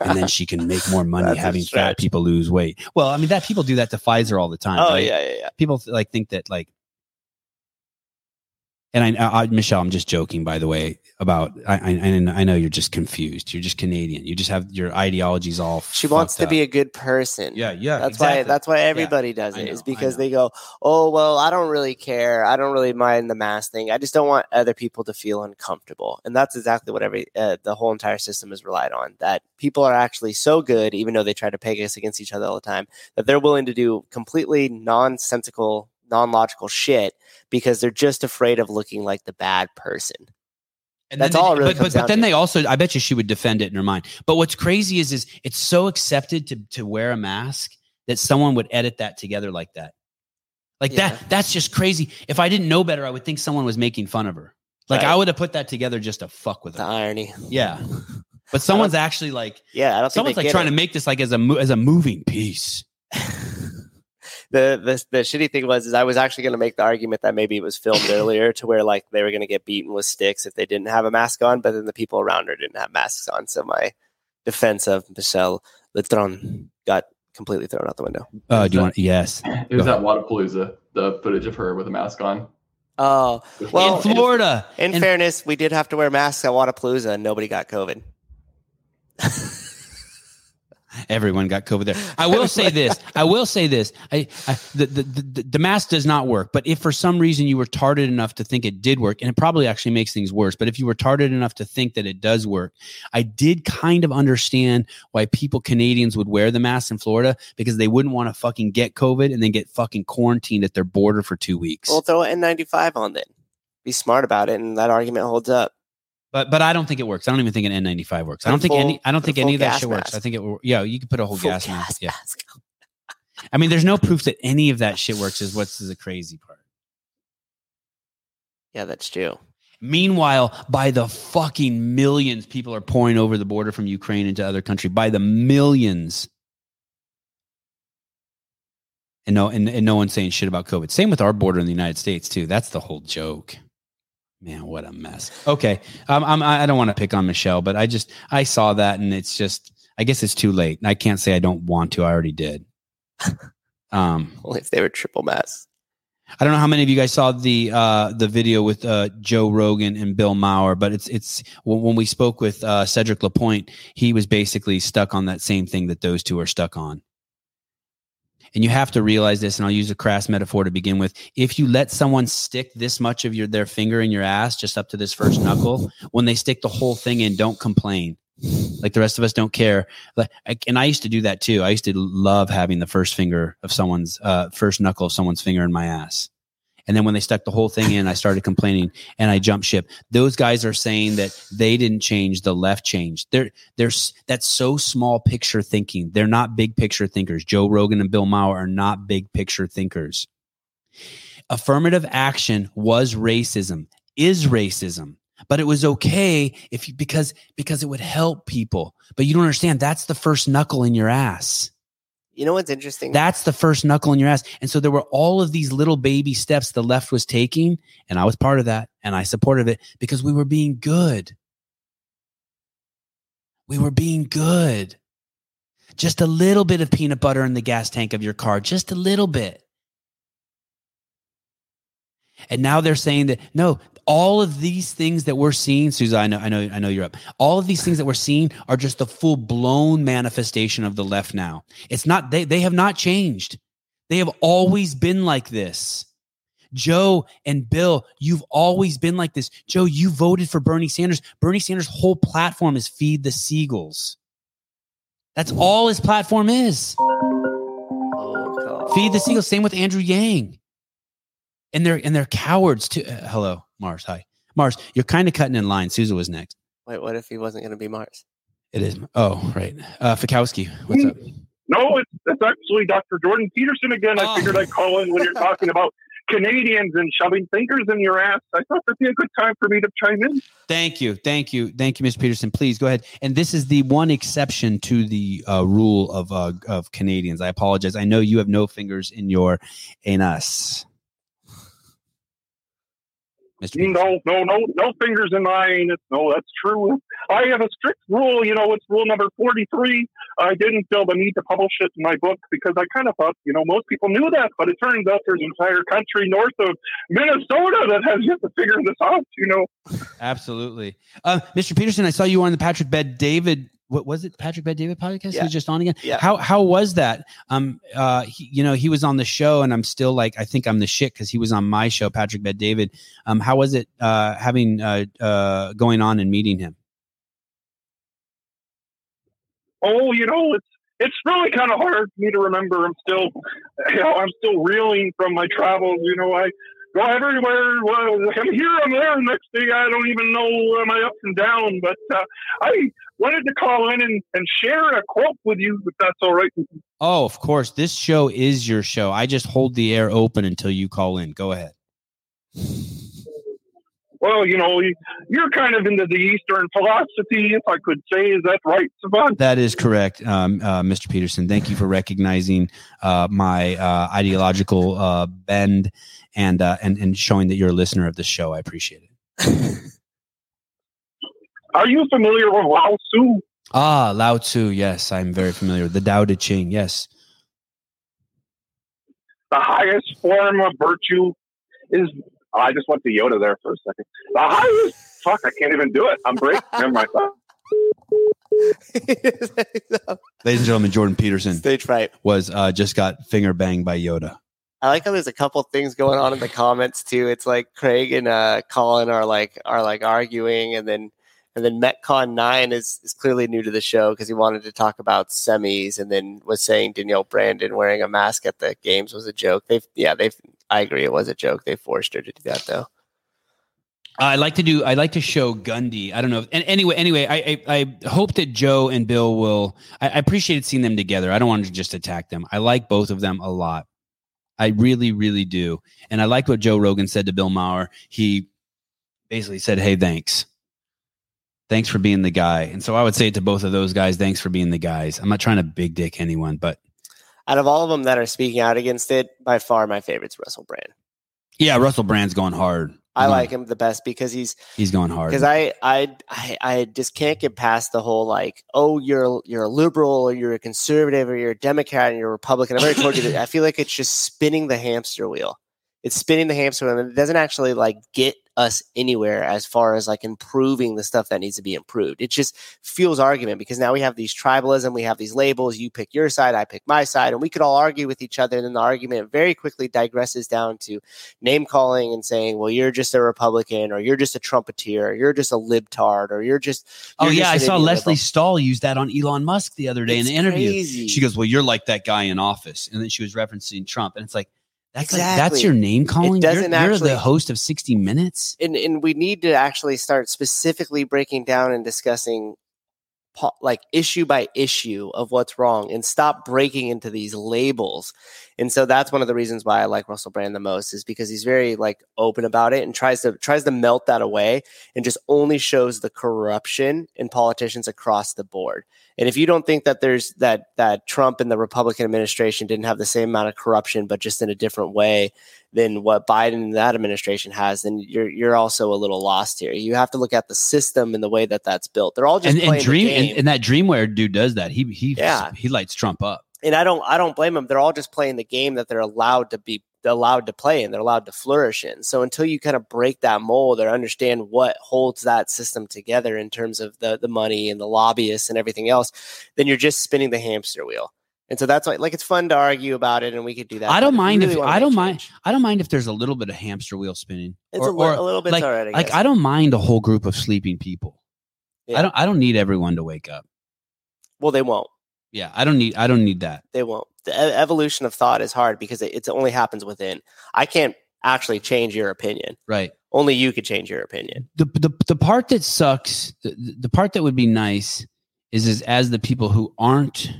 and then she can make more money <laughs> That's having fat people lose weight. Well, I mean, that people do that to Pfizer all the time. oh right? yeah, yeah, yeah. People like think that like And I, I, Michelle, I'm just joking, by the way, about I, I, I know you're just confused. You're just Canadian. You just have your ideologies all. She wants to fucked be a good person. Yeah, yeah. That's exactly. why. That's why everybody does I it. Is know, I because they go, "Oh well, I don't really care. I don't really mind the mask thing. I just don't want other people to feel uncomfortable." And that's exactly what every uh, the whole entire system is relied on. That people are actually so good, even though they try to peg us against each other all the time, that they're willing to do completely nonsensical, non-logical shit because they're just afraid of looking like the bad person. And That's then all it really but, but, but then to. they also, I bet you she would defend it in her mind. But what's crazy is, is it's so accepted to to wear a mask that someone would edit that together like that. Like Yeah. that, that's just crazy. If I didn't know better, I would think someone was making fun of her. Like Right. I would have put that together just to fuck with The her. irony. Yeah. <laughs> But someone's actually like, Yeah, I don't someone's think like trying get to make this like as a as a moving piece. <laughs> the, the the shitty thing was is I was actually going to make the argument that maybe it was filmed <laughs> earlier to where like they were going to get beaten with sticks if they didn't have a mask on, but then the people around her didn't have masks on. So my defense of Michelle Letron got completely thrown out the window. Uh, do you want? Yes. It was at Wodapalooza, the footage of her with a mask on. Oh, well, in Florida. in, in- fairness, we did have to wear masks at Wodapalooza and nobody got COVID. <laughs> Everyone got COVID there. I will say this. I will say this. I, I the, the, the the mask does not work. But if for some reason you were retarded enough to think it did work, and it probably actually makes things worse. But if you were retarded enough to think that it does work, I did kind of understand why people Canadians would wear the mask in Florida because they wouldn't want to fucking get COVID and then get fucking quarantined at their border for two weeks. Well, throw an N95 on then. Be smart about it, and that argument holds up. But but I don't think it works. I don't even think an N95 works. I don't a think any. I don't think any of that gas shit works. I think it. will- Yeah, you could put a whole Full gas mask. Yeah. mask. <laughs> I mean, there's no proof that any of that shit works. Is what's the crazy part. Yeah, that's true. Meanwhile, by the fucking millions, people are pouring over the border from Ukraine into other country. By the millions. And no, and, and no one's saying shit about COVID. Same with our border in the United States too. That's the whole joke. Man, what a mess. Okay, um, I'm, I don't want to pick on Michelle, but I just I saw that and it's just I guess it's too late. I can't say I don't want to. I already did. <laughs> Um, Only if they were triple mess. I don't know how many of you guys saw the uh, the video with uh, Joe Rogan and Bill Maher, but it's it's when, when we spoke with uh, Cedric Lapointe, he was basically stuck on that same thing that those two are stuck on. And you have to realize this, and I'll use a crass metaphor to begin with. If you let someone stick this much of your their finger in your ass, just up to this first knuckle, when they stick the whole thing in, don't complain. Like the rest of us don't care. Like, and I used to do that too. I used to love having the first finger of someone's uh, first knuckle of someone's finger in my ass. And then when they stuck the whole thing in, I started complaining and I jumped ship. Those guys are saying that they didn't change, the left changed. They're, they're, that's so small picture thinking. They're not big picture thinkers. Joe Rogan and Bill Maher are not big picture thinkers. Affirmative action was racism, is racism, but it was okay if you, because, because it would help people. But you don't understand. That's the first knuckle in your ass. You know what's interesting? That's the first knuckle in your ass. And so there were all of these little baby steps the left was taking. And I was part of that. And I supported it because we were being good. We were being good. Just a little bit of peanut butter in the gas tank of your car, just a little bit. And now they're saying that no, all of these things that we're seeing, Susan, I know, I know, I know you're up. All of these things that we're seeing are just the full blown manifestation of the left now. It's not they they have not changed. They have always been like this. Joe and Bill, you've always been like this. Joe, you voted for Bernie Sanders. Bernie Sanders' whole platform is feed the seagulls. That's all his platform is. Oh, God. Feed the seagulls. Same with Andrew Yang. And they're and they're cowards too. Uh, hello, Mars. Hi, Mars. You're kind of cutting in line. Susan was next. Wait, what if he wasn't going to be Mars? It is. Oh, right. Uh, Fikowski, what's up? No, it's, it's actually Dr. Jordan Peterson again. I Oh. figured I'd call in when you're talking about Canadians and shoving fingers in your ass. I thought that'd be a good time for me to chime in. Thank you, thank you, thank you, Mr. Peterson. Please go ahead. And this is the one exception to the uh, rule of uh, of Canadians. I apologize. I know you have no fingers in your anus. Mr. No, no, no, no fingers in my anus. No, that's true. I have a strict rule. You know, it's rule number 43. I didn't feel the need to publish it in my book because I kind of thought, you know, most people knew that, but it turns out there's an entire country north of Minnesota that has yet to figure this out, you know. Absolutely. Uh, Mr. Peterson, I saw you on the Patrick Bet David. What was it? Patrick Bet David podcast? Yeah. He's just on again. Yeah. How how was that? Um uh he, you know, he was on the show and I'm still like I think I'm the shit because he was on my show, Patrick Bet David. Um, how was it uh having uh uh going on and meeting him? Oh, you know, it's it's really kind of hard for me to remember. I'm still, you know, I'm still reeling from my travels. You know, I go everywhere. Well, I'm here, I'm there. Next thing I don't even know my ups and downs. But uh, I wanted to call in and, and share a quote with you, if that's all right. Oh, of course. This show is your show. I just hold the air open until you call in. Go ahead. Well, you know, you- you're kind of into the Eastern philosophy, if I could say. Is that right, Sevan? That is correct, um, uh, Mr. Peterson. Thank you for recognizing uh, my uh, ideological uh, bend and uh, and and showing that you're a listener of the show. I appreciate it. Are you familiar with Lao Tzu? Ah, Lao Tzu. Yes, I'm very familiar. The Tao Te Ching. Yes. The highest form of virtue is. I just went to Yoda there for a second. The highest. Fuck, I can't even do it. I'm breaking. <laughs> Never mind. <laughs> Ladies and gentlemen, Jordan Peterson Stage fright. was uh, just got finger banged by Yoda. I like how there's a couple things going on in the comments too. It's like Craig and uh, Colin are like are like arguing, and then and then Metcon Nine is is clearly new to the show because he wanted to talk about semis, and then was saying Danielle Brandon wearing a mask at the games was a joke. They've yeah they've I agree it was a joke. They forced her to do that though. I like to do. I like to show Gundy. I don't know. And anyway, anyway, I I, I hope that Joe and Bill will. I, I appreciated seeing them together. I don't want to just attack them. I like both of them a lot. I really, really do. And I like what Joe Rogan said to Bill Maher. He basically said, "Hey, thanks, thanks for being the guy." And so I would say it to both of those guys, "Thanks for being the guys." I'm not trying to big dick anyone, but Out of all of them that are speaking out against it, by far my favorite's Russell Brand. yeah, Russell Brand's going hard. I going- like him the best because he's He's going hard. because I, I I I just can't get past the whole like oh you're you're a liberal or you're a conservative or you're a Democrat and you're a Republican. I've already told you that <laughs> I feel like it's just spinning the hamster wheel. It's spinning the hamster wheel and it doesn't actually like get us anywhere as far as like improving the stuff that needs to be improved. It just fuels argument because now we have these tribalism, we have these labels. You pick your side, I pick my side, and we could all argue with each other. And then the argument very quickly digresses down to name calling and saying, well, you're just a Republican or you're just a trumpeter or you're just a libtard or you're just. Oh you're yeah, I just an saw Leslie liberal." Stahl use that on Elon Musk the other day It's in an interview. crazy. She goes, "Well, you're like that guy in office," and then she was referencing Trump, and it's like that's like, that's your name calling. You're, doesn't you're actually- the host of 60 Minutes. and and we need to actually start specifically breaking down and discussing po- like issue by issue of what's wrong and stop breaking into these labels and so that's one of the reasons why i like russell brand the most is because he's very like open about it and tries to tries to melt that away and just only shows the corruption in politicians across the board and if you don't think that there's that that trump and the republican administration didn't have the same amount of corruption but just in a different way than what Biden and that administration has, then you're you're also a little lost here. You have to look at the system and the way that that's built. They're all just And, playing and Dream and, game. and that Dreamwear dude does that. He he Yeah. he lights Trump up. And I don't I don't blame them. They're all just playing the game that they're allowed to be allowed to play and they're allowed to flourish in. So until you kind of break that mold or understand what holds that system together in terms of the the money and the lobbyists and everything else, then you're just spinning the hamster wheel. And so that's why like it's fun to argue about it and we could do that. I don't mind really if I don't mind. I don't mind if there's a little bit of hamster wheel spinning. It's Or- a, li- a little bit like. I like. I don't mind a whole group of sleeping people. Yeah. I don't I don't need everyone to wake up. well, they won't. Yeah, I don't need I don't need that. they won't. The evolution of thought is hard because it, it only happens within. I can't actually change your opinion. Right. Only you could change your opinion. the the the part that sucks, the, the part that would be nice is is as the people who aren't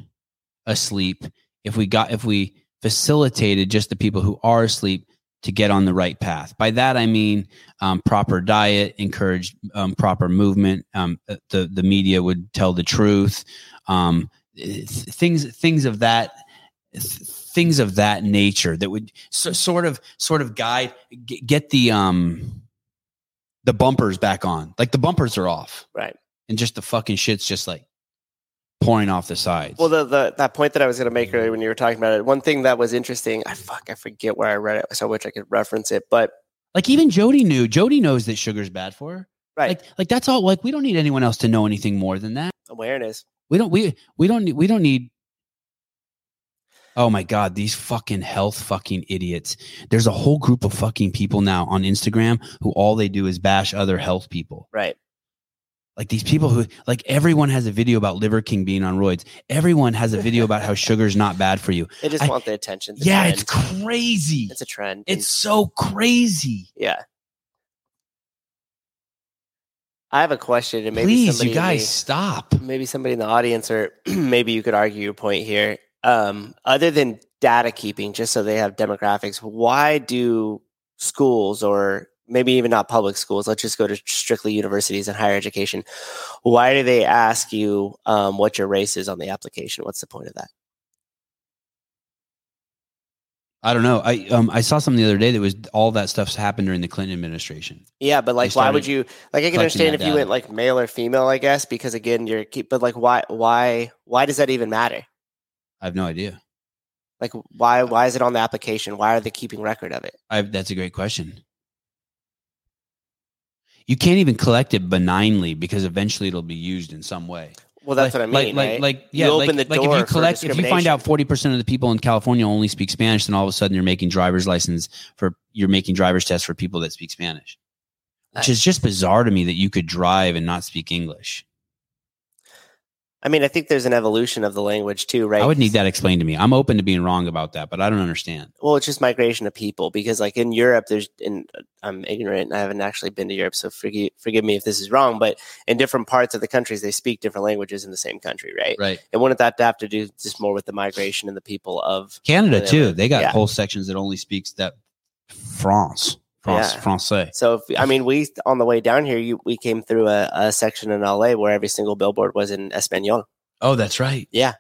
asleep, if we got if we facilitated just the people who are asleep to get on the right path. By that I mean um, proper diet, encourage um, proper movement. Um, the the media would tell the truth. Um, things things of that things of that nature that would so, sort of sort of guide g- get the um the bumpers back on. Like the bumpers are off. Right. And just the fucking shit's just like pouring off the sides. Well, the, the that point that I was going to make earlier when you were talking about it, one thing that was interesting, I fuck, I forget where I read it, so I wish I could reference it, but like even Jody knew. Jody knows that sugar's bad for her. right, Like like that's all like we don't need anyone else to know anything more than that. awareness. We don't we we don't need we don't need Oh my god, these fucking health fucking idiots. There's a whole group of fucking people now on Instagram who all they do is bash other health people. Right. Like these people who like everyone has a video about Liver King being on roids. Everyone has a video about how sugar's not bad for you. They just I- want the attention. the Yeah, it's crazy. it's a trend. It's so crazy. yeah. I have a question, and maybe Please, somebody you guys, stop. maybe somebody in the audience or <clears throat> maybe you could argue your point here. Um, other than data keeping just so they have demographics why do schools or maybe even not public schools let's just go to strictly universities and higher education why do they ask you um, what your race is on the application? What's the point of that I don't know. I um I saw something the other day that was all that stuff's happened during the Clinton administration. yeah but like why would you like i can understand if you data. went like male or female i guess because again you're keep but like why why why does that even matter I have no idea. like why why is it on the application why are they keeping record of it I that's a great question. You can't even collect it benignly because eventually it'll be used in some way. Well, that's like, what I mean. Like, right? like, You yeah, open like, the like if you collect, if you find out forty percent of the people in California only speak Spanish, then all of a sudden you're making driver's license for you're making driver's tests for people that speak Spanish, which is just bizarre to me that you could drive and not speak English. I mean, I think there's an evolution of the language too, right? I would need that explained to me. I'm open to being wrong about that, but I don't understand. Well, it's just migration of people because, like in Europe, there's, and I'm ignorant. and I haven't actually been to Europe, so forgive forgive me if this is wrong. But in different parts of the countries, they speak different languages in the same country, right? Right. And wouldn't that have to do just more with the migration and the people of Canada too. They got Yeah. whole sections that only speaks that France, France, Yeah. Francais. So, if, I mean, we on the way down here, you, we came through a, a section in LA where every single billboard was in Espanol. Oh, that's right. Yeah.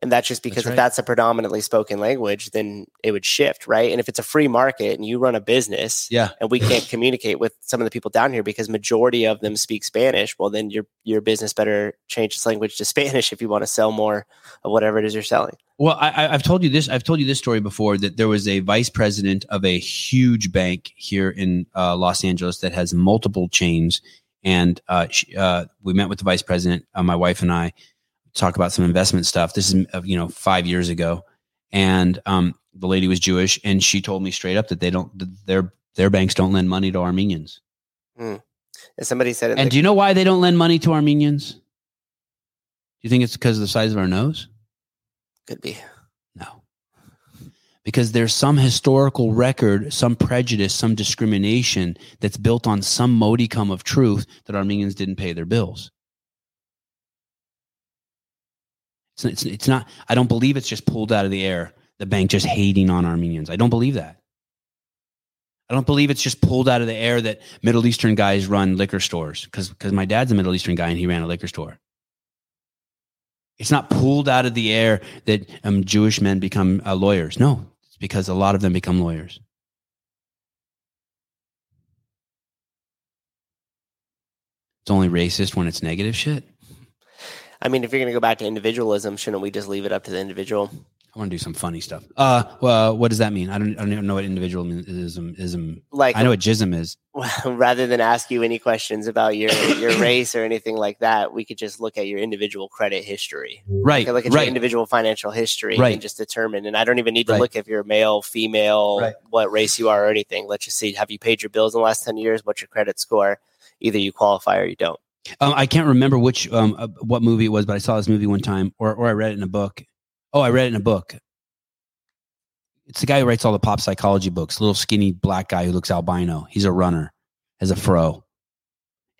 And that's just because right. if that's a predominantly spoken language, then it would shift, right? And if it's a free market and you run a business Yeah. and we can't communicate with some of the people down here because majority of them speak Spanish, well then your your business better change its language to <laughs> Spanish if you want to sell more of whatever it is you're selling. Well, I, I- I've told you this. I've told you this story before that there was a vice president of a huge bank here in uh, Los Angeles that has multiple chains, and uh, she, uh, we met with the vice president. Uh, my wife and I talk about some investment stuff. This is you know five years ago, and um, the lady was Jewish, and she told me straight up that they don't their their banks don't lend money to Armenians. And somebody said it. And do you know why they don't lend money to Armenians? Do you think it's because of the size of our nose? could be. No. Because there's some historical record, some prejudice, some discrimination that's built on some modicum of truth that Armenians didn't pay their bills. It's, it's, it's not, I don't believe it's just pulled out of the air, the bank just hating on Armenians. I don't believe that. I don't believe it's just pulled out of the air that Middle Eastern guys run liquor stores because because my dad's a Middle Eastern guy and he ran a liquor store. It's not pulled out of the air that um, Jewish men become uh, lawyers. No, it's because a lot of them become lawyers. It's only racist when it's negative shit. I mean, if you're going to go back to individualism, shouldn't we just leave it up to the individual? I want to do some funny stuff. Uh, well, what does that mean? I don't, I don't even know what individualism ism. Like, I know what jism is. <laughs> rather than ask you any questions about your your <coughs> race or anything like that, we could just look at your individual credit history. Right, look at your individual financial history Right. and just determine. And I don't even need to Right. look if you're male, female, Right. what race you are, or anything. Let's just see: have you paid your bills in the last ten years? What's your credit score? Either you qualify or you don't. Um, I can't remember which um uh, what movie it was, but I saw this movie one time, or or I read it in a book. Oh, I read it in a book. It's the guy who writes all the pop psychology books. Little skinny black guy who looks albino. He's a runner, has a fro.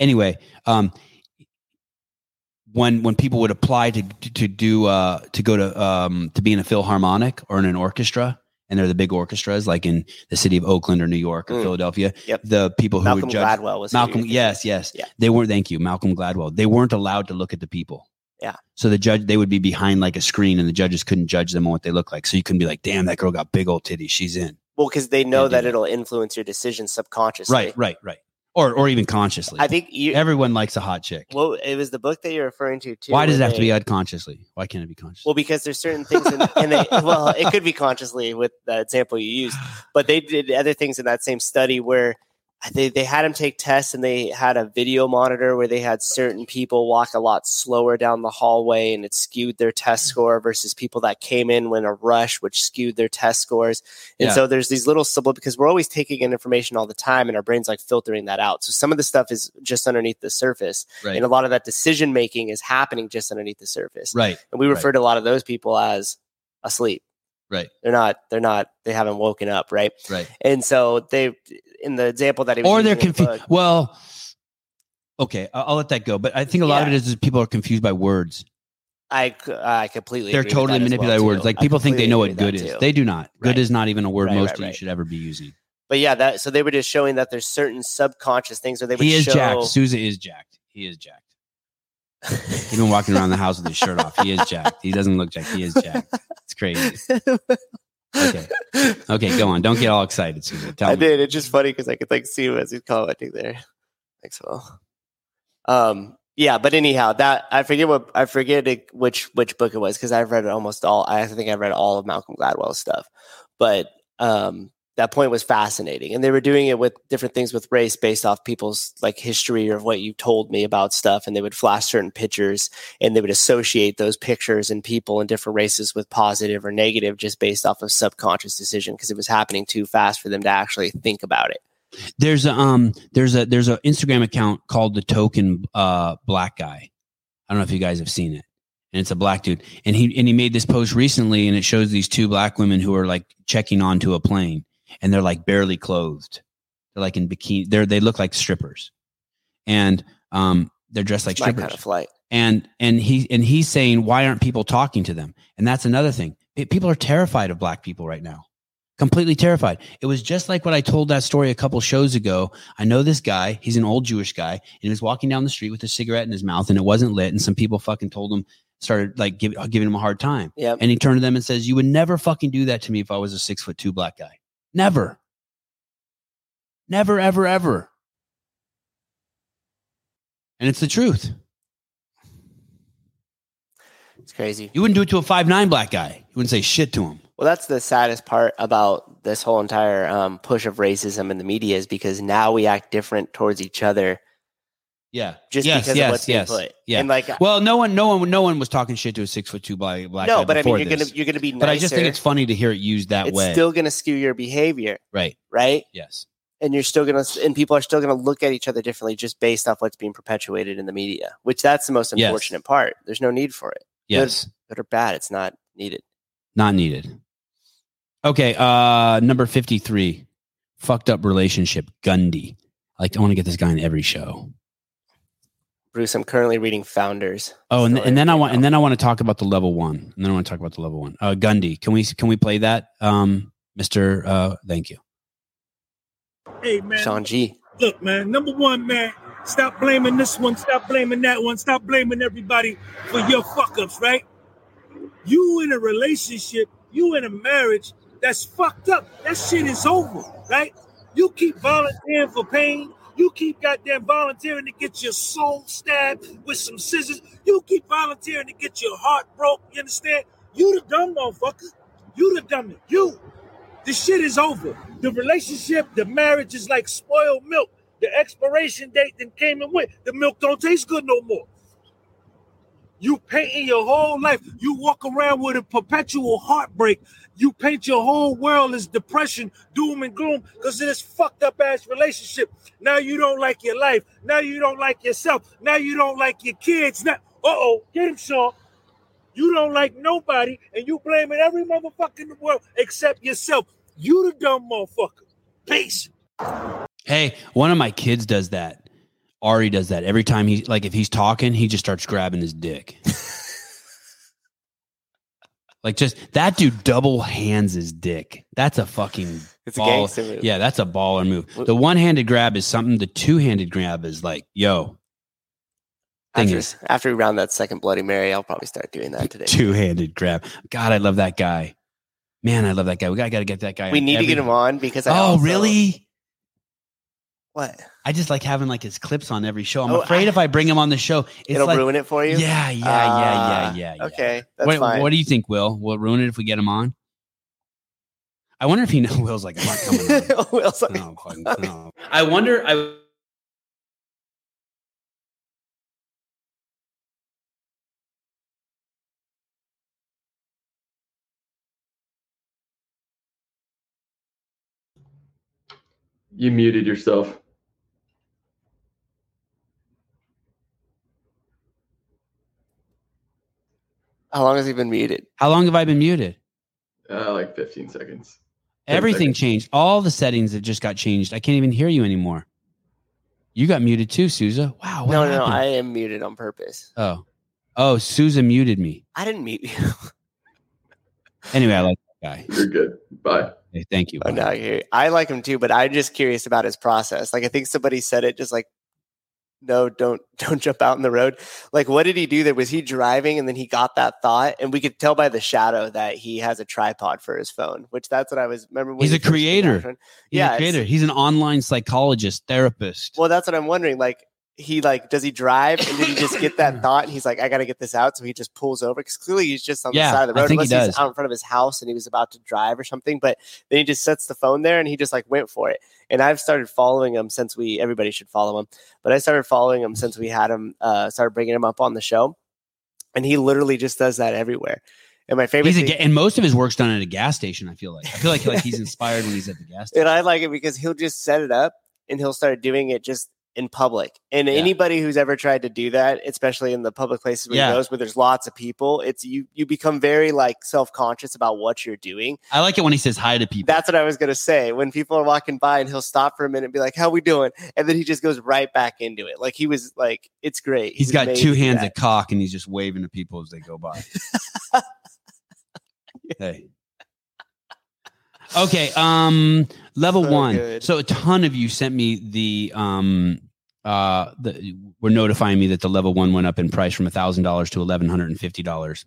Anyway, um, when when people would apply to to do uh to go to um to be in a philharmonic or in an orchestra, and they're the big orchestras like in the city of Oakland or New York or Mm. Philadelphia. Yep. The people who Malcolm would judge Gladwell was Malcolm. Yes, yes. Yeah. They weren't. Thank you, Malcolm Gladwell. They weren't allowed to look at the people. Yeah. So the judge, they would be behind like a screen, and the judges couldn't judge them on what they look like. So you couldn't be like, "Damn, that girl got big old titties. She's in." Well, because they know that that. it'll influence your decision subconsciously. Right, right, right. Or or even consciously. I think you. Everyone likes a hot chick. well, it was the book that you're referring to too. Why does it have to be unconsciously? Why can't it be conscious? Well, because there's certain things, in, in they, <laughs> well, it could be consciously with the example you used, but they did other things in that same study where they, they had them take tests and they had a video monitor where they had certain people walk a lot slower down the hallway and it skewed their test score versus people that came in when a rush, which skewed their test scores. And Yeah. so there's these little subtle because we're always taking in information all the time and our brain's like filtering that out. So some of the stuff is just underneath the surface. right. And a lot of that decision making is happening just underneath the surface right. and we Right. refer to a lot of those people as asleep Right. they're not they're not they haven't woken up right Right. and so they in the example that he was Or they're the confused. Well, okay, I- I'll let that go. But I think a lot of it Yeah. is, is people are confused by words. I, I completely They're totally manipulated well, words. Like people think they know what good is. too. They do not. Good is not even a word Right, most right, of you right. should ever be using. but yeah that so they were just showing that there's certain subconscious things where they would He is show jacked. Souza is jacked. He is jacked. He's been walking around the house with his shirt off. He is jacked. He doesn't look jacked. He is jacked. Crazy. <laughs> Okay. Okay, go on. Don't get all excited, Souza. Tell I me. did. It's just funny because I could like see him as he's commenting there. Thanks, Will. Um, yeah, but anyhow, that I forget what I forget which which book it was because I've read almost all. I think I've read all of Malcolm Gladwell's stuff, but um, that point was fascinating, and they were doing it with different things with race based off people's like history or what you told me about stuff, and they would flash certain pictures and they would associate those pictures and people in different races with positive or negative just based off of subconscious decision because it was happening too fast for them to actually think about it. There's a um there's a there's an Instagram account called the token uh black guy. I don't know if you guys have seen it. And it's a black dude. And he and he made this post recently and it shows these two black women who are like checking onto a plane and they're like barely clothed. They're like in bikini. They're they look like strippers. And um they're dressed like It's strippers kind of flight. and and he and he's saying why aren't people talking to them and that's another thing Pe- people are terrified of black people right now completely terrified it was just like what i told that story a couple shows ago i know this guy he's an old jewish guy and he was walking down the street with a cigarette in his mouth and it wasn't lit and some people fucking told him started like give, giving him a hard time Yeah. and he turned to them and says you would never fucking do that to me if i was a six foot two black guy never never ever ever and it's the truth It's crazy. You wouldn't do it to a five nine black guy. You wouldn't say shit to him. Well, that's the saddest part about this whole entire um, push of racism in the media is because now we act different towards each other Yeah. just yes, because yes, of what's being yes. put. Yeah. And like, Well, no one, no one, no one was talking shit to a six foot two black black no, but I mean, you're this. gonna you're gonna be nicer. but I just think it's funny to hear it used that it's way. It's still gonna skew your behavior, right. right? Yes. And you're still gonna and people are still gonna look at each other differently just based off what's being perpetuated in the media. Which that's the most Yes. unfortunate part. There's no need for it, Yes. good or bad. It's not needed. Not needed. Okay. Uh, number fifty three. Fucked up relationship. Gundy. Like I want to get this guy in every show. Bruce, I'm currently reading Founders. Oh, and, and then I want now. and then I want to talk about the level one. And then I want to talk about the level one. Uh, Gundy. Can we can we play that, um, Mister? Uh, thank you. Hey man, Sean G. look man. Number one, man, stop blaming this one, stop blaming that one, stop blaming everybody for your fuck ups, right? You in a relationship, you in a marriage that's fucked up. That shit is over, right? You keep volunteering for pain. You keep goddamn volunteering to get your soul stabbed with some scissors. You keep volunteering to get your heart broke. You understand? You the dumb motherfucker. You the dummy. You. The shit is over. The relationship, the marriage is like spoiled milk. The expiration date then came and went. The milk don't taste good no more. You painting your whole life. You walk around with a perpetual heartbreak. You paint your whole world as depression, doom and gloom because of this fucked up ass relationship. Now you don't like your life. Now you don't like yourself. Now you don't like your kids. Now, uh oh, get him, Sean. You don't like nobody, and you blaming every motherfucker in the world except yourself. You the dumb motherfucker. Peace. Hey, one of my kids does that. Ari does that every time he like if he's talking, he just starts grabbing his dick. <laughs> like just that dude double hands his dick. That's a fucking It's a ball. gangster move. Yeah, that's a baller move. The one-handed grab is something. The two-handed grab is like, yo, thing After, is after we round that second Bloody Mary, I'll probably start doing that today. two-handed grab. God, I love that guy. Man, I love that guy. We gotta, gotta get that guy. We need to get him on because I Oh, also- really? What? I just like having like his clips on every show. I'm Oh, afraid I- if I bring him on the show, it's It'll like, ruin it for you. Yeah, yeah, yeah, Ah, yeah, yeah, yeah. Okay, that's What, fine. what do you think, Will? Will it ruin it if we get him on? I wonder if he knows <laughs> Will's like, I'm not coming on. <laughs> Will's like, No, fucking- no. I wonder. I You muted yourself. How long has he been muted? how long have I been muted? Uh, like 15 seconds. Ten Everything seconds. changed. All the settings have just got changed. I can't even hear you anymore. You got muted too, Souza. Wow. What no, no, no. I am muted on purpose. oh, oh, Souza muted me. I didn't mute you. <laughs> Anyway, I like that guy. You're good. Bye. Hey, thank you. oh, no, I like him too, but I'm just curious about his process. Like, I think somebody said it just like, no, don't, <laughs> don't jump out in the road. Like, what did he do there? Was he driving and then he got that thought? And we could tell by the shadow that he has a tripod for his phone, which that's what I was, remember when He's he a first came out creator. He's Yeah, a creator. He's an online psychologist, therapist. Well, that's what I'm wondering. Like, he like, does he drive and did he just get that <coughs> thought and he's like, I got to get this out. So he just pulls over because clearly he's just on Yeah, the side of the road. think he unless he's out in front of his house and he was about to drive or something. But then he just sets the phone there and he just like went for it. And I've started following him since we, everybody should follow him. But I started following him since we had him, uh, started bringing him up on the show. And he literally just does that everywhere. And my favorite He's a, thing, ga- and most of his work's done at a gas station. I feel like. I feel like like he's <laughs> inspired when he's at the gas station. and I like it because he'll just set it up and he'll start doing it just in public. And Yeah. anybody who's ever tried to do that, especially in the public places where Yeah. he goes, where there's lots of people, it's you you become very like self conscious about what you're doing. I like it when he says hi to people. That's what I was gonna say. When people are walking by and he'll stop for a minute and be like, "How we doing?" and then he just goes right back into it. Like he was like, it's great. he's He got two hands of cock and he's just waving to people as they go by. <laughs> hey. Okay, um level So 1. good. So a ton of you sent me the um uh the were notifying me that the level 1 went up in price from $1000 to $1150.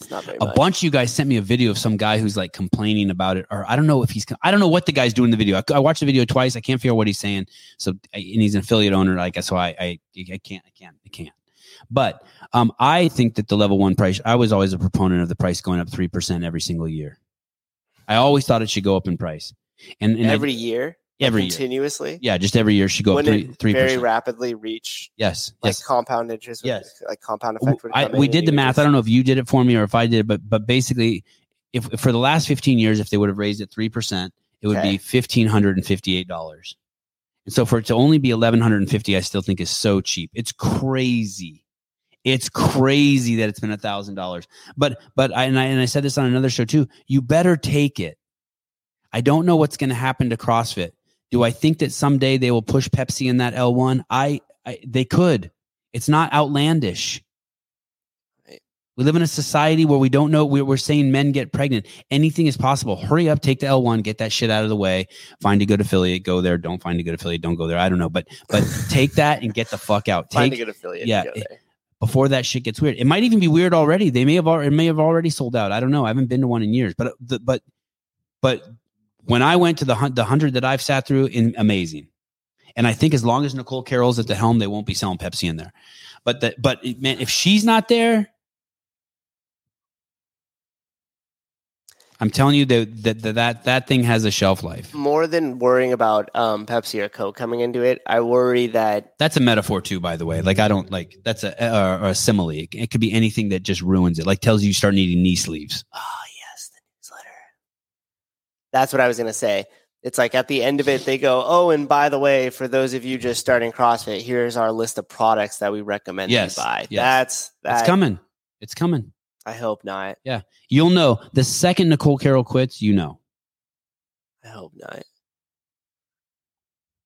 It's not very A much. bunch of you guys sent me a video of some guy who's like complaining about it, or I don't know if he's, I don't know what the guy's doing in the video. I, I watched the video twice. I can't figure out what he's saying. So, and he's an affiliate owner, like so. I, I, I can't, I can't, I can't. But um, I think that the level one price. I was always a proponent of the price going up three percent every single year. I always thought it should go up in price, and, and I- every year, every year, continuously. yeah, just every year she go up three three very rapidly reach Yes, like yes. compound interest, Yes. like compound effect. would I, we did the math. I don't know if you did it for me or if I did, but but basically, if for the last fifteen years, if they would have raised it three percent, it would Okay. be fifteen hundred and fifty-eight dollars. And so for it to only be eleven hundred and fifty, I still think is so cheap. It's crazy. It's crazy that it's been a thousand dollars. But but I and I and I said this on another show too. You better take it. I don't know what's going to happen to CrossFit. Do I think that someday they will push Pepsi in that L1? I, I they could. It's not outlandish. We live in a society where we don't know. We're, we're saying men get pregnant. Anything is possible. Hurry up, take the L1, get that shit out of the way. Find a good affiliate, go there. Don't find a good affiliate, don't go there. I don't know, but but <laughs> take that and get the fuck out. find Take a good affiliate. yeah, Yeah, go there. before that shit gets weird. It might even be weird already. They may have already, it may have already sold out. I don't know. I haven't been to one in years, but uh, but but when I went to the hun- the hundred that I've sat through, in amazing. And I think as long as Nicole Carroll's at the helm, they won't be selling Pepsi in there. But that but man, if she's not there, I'm telling you that that that that, thing has a shelf life. More than worrying about um, Pepsi or Coke coming into it, I worry that That's a metaphor too, by the way. Like I don't like that's a or a simile. It, it could be anything that just ruins it. Like tells you you start needing knee sleeves. oh yes, the newsletter. That's what I was gonna say. It's like at the end of it, they go, "Oh, and by the way, for those of you just starting CrossFit, here's our list of products that we recommend Yes, you buy." yes. That's that. It's coming. It's coming. I hope not. Yeah. You'll know the second Nicole Carroll quits. You know I hope not.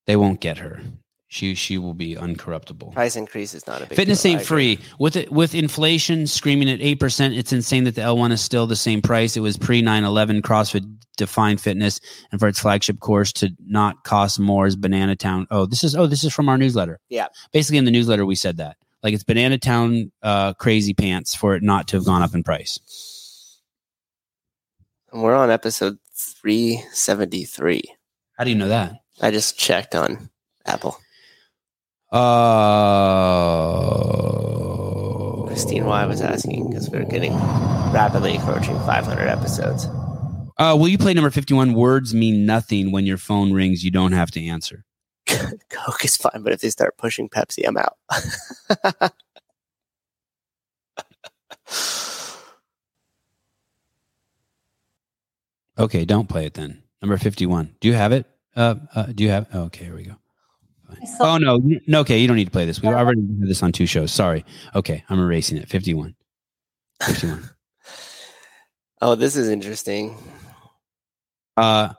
they won't get her. She she will be uncorruptible. Price increase is not a big Fitness deal. Ain't free with it with inflation screaming at eight percent. It's insane that the L one is still the same price. It was pre 9-11 CrossFit defined fitness, and for its flagship course to not cost more is Banana Town. Oh, this is oh this is from our newsletter. Yeah. basically in the newsletter we said that like it's Banana Town uh, crazy pants for it not to have gone up in price. And we're on episode three seventy three. How do you know that? I just checked on Apple. Uh, Christine Y was asking because we're getting rapidly approaching 500 episodes. uh, will you play number 51? Words mean nothing when your phone rings. You don't have to answer. <laughs> Coke is fine, but if they start pushing Pepsi, I'm out. <laughs> Okay, don't play it then. Number 51. Do you have it? Uh, uh do you have Okay, here we go. Fine. Oh no, no. Okay, you don't need to play this. We've already did this on two shows. Sorry. Okay, I'm erasing it. 51. 51. <laughs> oh, this is interesting. Uh,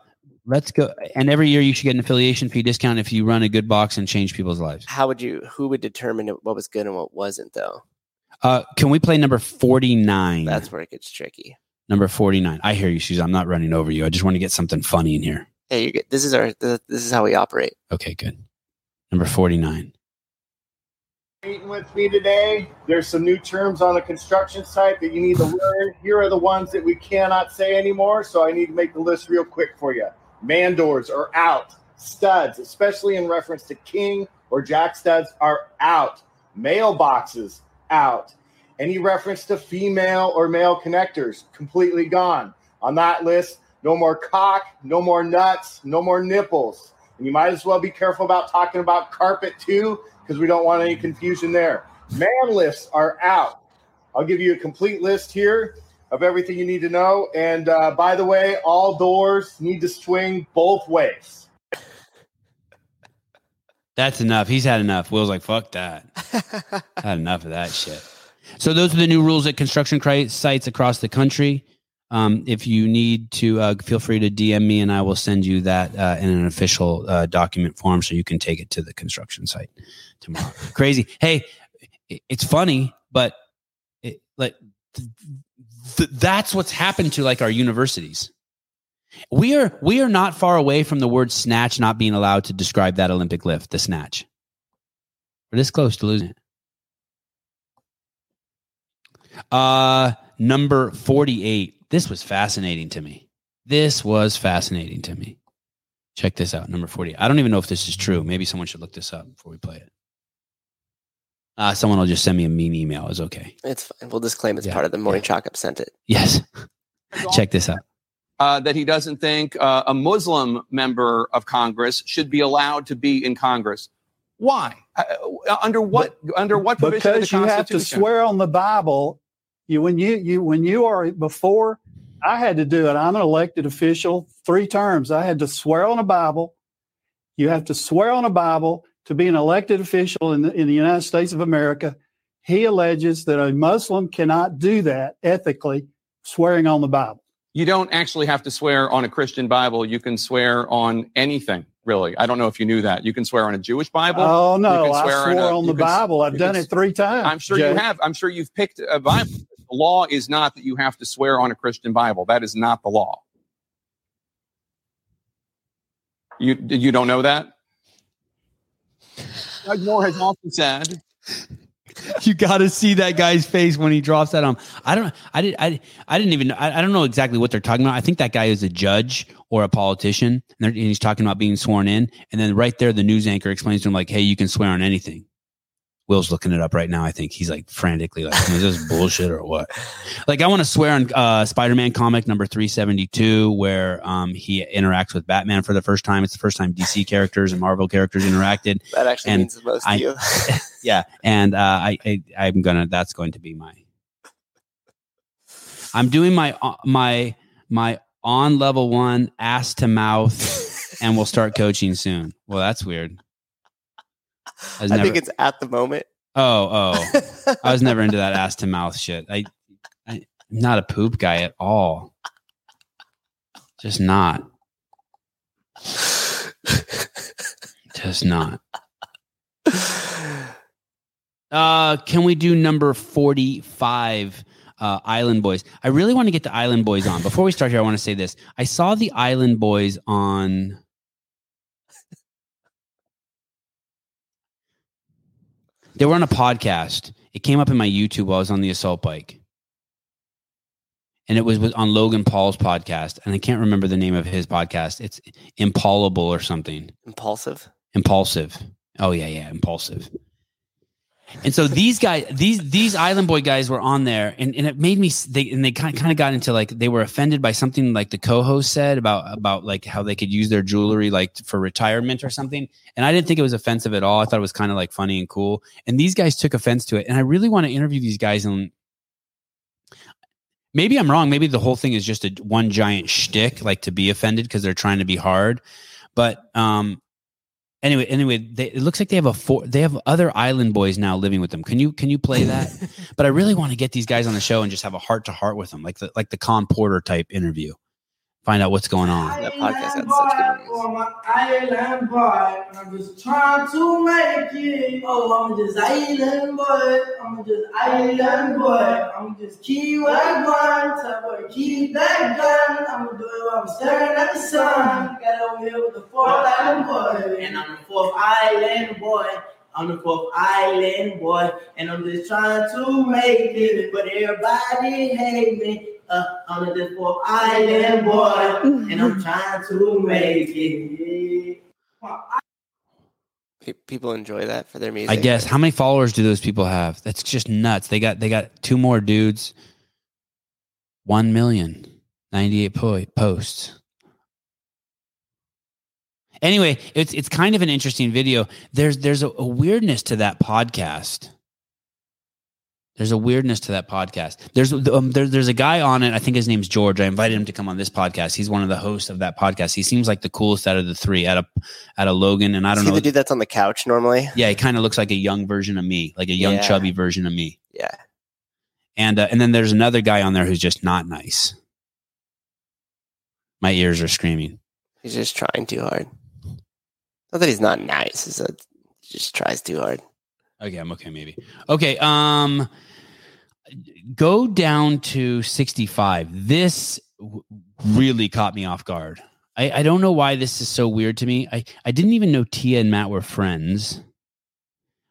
let's go. And every year you should get an affiliation fee discount if you run a good box and change people's lives. How would you? Who would determine what was good and what wasn't, though? Uh, can we play number 49? That's where it gets tricky. number 49. I hear you, Souza. I'm not running over you. I just want to get something funny in here. Hey, you get this is our this is how we operate. Okay, good. Number 49. meeting with me today. There's some new terms on the construction site that you need to learn. Here are the ones that we cannot say anymore, so I need to make the list real quick for you. Man doors are out. Studs, especially in reference to king or jack studs, are out. Mailboxes out. Any reference to female or male connectors, completely gone. On that list, no more cock, no more nuts, no more nipples. And you might as well be careful about talking about carpet too, because we don't want any confusion there. Man lifts are out. I'll give you a complete list here of everything you need to know. And uh, by the way, all doors need to swing both ways. That's enough. He's had enough. Will's like, fuck that. <laughs> had enough of that shit. So those are the new rules at construction sites across the country. Um, if you need to, uh, feel free to DM me, and I will send you that uh, in an official uh, document form, so you can take it to the construction site tomorrow. <laughs> Crazy. Hey, it's funny, but it, like th- th- that's what's happened to like our universities. We are we are not far away from the word snatch not being allowed to describe that Olympic lift, the snatch. We're this close to losing it. Uh number 48. This was fascinating to me. This was fascinating to me. Check this out, number 40. I don't even know if this is true. Maybe someone should look this up before we play it. Uh, someone will just send me a mean email. It's okay. It's fine. We'll just claim it's Yeah, part of the morning chalk up sent it. Yes. <laughs> Check this out. uh, that he doesn't think uh, a Muslim member of Congress should be allowed to be in Congress. Why? Uh, uh, under what? under what provision of the because you have to swear on the Bible. You when you you when you are before, I had to do it. I'm an elected official, three terms. I had to swear on a Bible. You have to swear on a Bible to be an elected official in the, in the United States of America. He alleges that a Muslim cannot do that ethically, swearing on the Bible. You don't actually have to swear on a Christian Bible. You can swear on anything, really. I don't know if you knew that. You can swear on a Jewish Bible. Oh no, I swear swore a- on the Bible. I've done can it three times. I'm sure Jay. you have. I'm sure you've picked a Bible. The law is not that you have to swear on a Christian Bible. That is not the law. You you don't know that? Doug Moore has also said <laughs> you got to see that guy's face when he drops that on. I don't. I did. I. I didn't even. I, I don't know exactly what they're talking about. I think that guy is a judge or a politician, and, and he's talking about being sworn in. And then right there, the news anchor explains to him like, "Hey, you can swear on anything." Will's looking it up right now. I think he's like frantically like, "Is this bullshit or what?" Like, I want to swear on uh, Spider-Man comic number three seventy-two, where um, he interacts with Batman for the first time. It's the first time DC <laughs> characters and Marvel characters interacted. That actually And means the most I- to you. <laughs> <laughs> yeah and uh, I, I i'm gonna that's going to be my i'm doing my uh, my my on level one ass to mouth and we'll start coaching soon well that's weird I, I never, think it's at the moment. oh oh i was never into that <laughs> ass to mouth shit I, I i'm not a poop guy at all just not just not Uh, can we do number 45? Uh, Island Boys. I really want to get the Island Boys on. Before we start here, I want to say this. I saw the Island Boys on. They were on a podcast. It came up in my YouTube while I was on the assault bike. And it was on Logan Paul's podcast. And I can't remember the name of his podcast. It's Impaulable or something. Impaulsive. Impaulsive. Oh yeah, yeah, impaulsive. And so these guys, these these Island Boy guys were on there, and, and it made me. They and they kind kind of got into like they were offended by something like the co-host said about about like how they could use their jewelry like for retirement or something. And I didn't think it was offensive at all. I thought it was kind of like funny and cool. And these guys took offense to it. And I really want to interview these guys and maybe I'm wrong. Maybe the whole thing is just a one giant shtick, like to be offended because they're trying to be hard. But um, anyway, anyway, they, it looks like they have a four. They have other island boys now living with them. Can you can you play that? <laughs> but I really want to get these guys on the show and just have a heart to heart with them, like the like the Khan Porter type interview. Find out what's going on. That podcast got such good reviews. For my island boy, I'm just trying to make it. Oh, I'm just island boy. I'm just island boy. I'm just keep what going. Tell boy, keep that gun. I'm gonna do it I'm staring at the sun. Got over here with the fourth island boy, and I'm the fourth island boy. I'm the fourth island boy, and I'm just trying to make it, but everybody hate me. Uh, I'm the fourth island boy, and I'm trying to make it. People enjoy that for their music. I guess how many followers do those people have? That's just nuts. They got they got two more dudes. One million, 98 po- posts. Anyway, it's it's kind of an interesting video. There's there's a, a weirdness to that podcast. There's a weirdness to that podcast. There's um, there, there's a guy on it. I think his name's George. I invited him to come on this podcast. He's one of the hosts of that podcast. He seems like the coolest out of the three. Out of out of Logan, and I don't know. the dude that's on the couch normally. Yeah, he kind of looks like a young version of me, like a young Yeah. chubby version of me. Yeah. And uh, and then there's another guy on there who's just not nice. My ears are screaming. He's just trying too hard. Not that he's not nice. It's that he just tries too hard. Okay, I'm okay. Maybe okay. Um, go down to 65. This really caught me off guard. I, I don't know why this is so weird to me. I I didn't even know Tia and Matt were friends,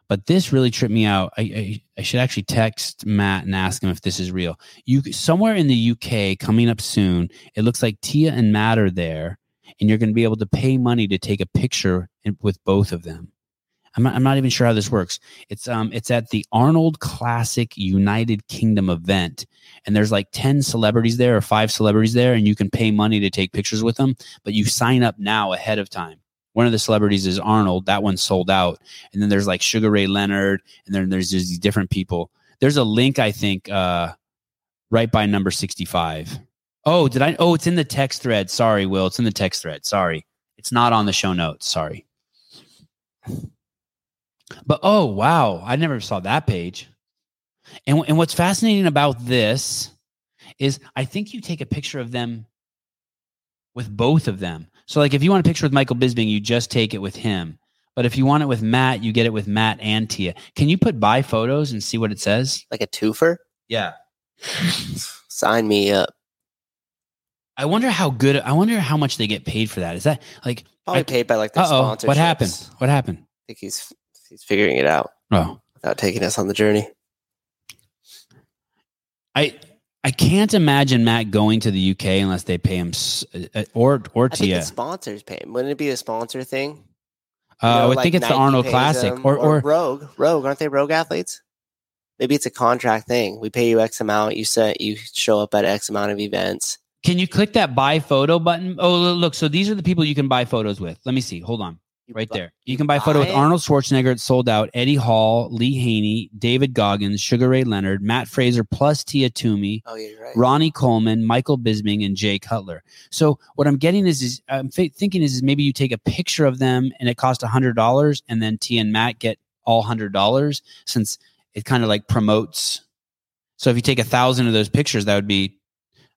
but this really tripped me out. I I, I should actually text Matt and ask him if this is real. You somewhere in the UK coming up soon. It looks like Tia and Matt are there, and you're going to be able to pay money to take a picture with both of them. I'm not, I'm not even sure how this works. It's um it's at the Arnold Classic United Kingdom event, and there's like ten celebrities there or five celebrities there, and you can pay money to take pictures with them. But you sign up now ahead of time. One of the celebrities is Arnold. That one's sold out, and then there's like Sugar Ray Leonard, and then there's just these different people. There's a link I think uh, right by number sixty five. Oh, did I? Oh, it's in the text thread. Sorry, Will. It's in the text thread. Sorry, it's not on the show notes. Sorry. But oh wow, I never saw that page. And and what's fascinating about this is I think you take a picture of them with both of them. So like if you want a picture with Michael Bisping, you just take it with him. But if you want it with Matt, you get it with Matt and Tia. Can you put buy photos and see what it says? Like a twofer? Yeah. Sign me up. I wonder how good I wonder how much they get paid for that. Is that like Probably I- paid by like the Uh-oh. What happened? What happened? I think he's he's figuring it out Oh. without taking us on the journey. I I can't imagine Matt going to the UK unless they pay him uh, or or think Tia. the sponsors pay him. Wouldn't it be a sponsor thing? Uh, You know, I like think it's the Arnold Classic them, or, or Rogue. Rogue, aren't they Rogue athletes? Maybe it's a contract thing. We pay you X amount. You set you show up at X amount of events. Can you click that buy photo button? Oh, look. So these are the people you can buy photos with. Let me see. Hold on. Right there. You can buy a photo with? Arnold Schwarzenegger. It's sold out. Eddie Hall, Lee Haney, David Goggins, Sugar Ray Leonard, Mat Fraser, plus Tia Toomey, Oh, yeah, right. Ronnie Coleman, Michael Bisping, and Jay Cutler. So what I'm getting is, is I'm fa- thinking is, is maybe you take a picture of them and it costs a hundred dollars, and then Tia and Matt get all hundred dollars since it kind of like promotes. So if you take a thousand of those pictures, that would be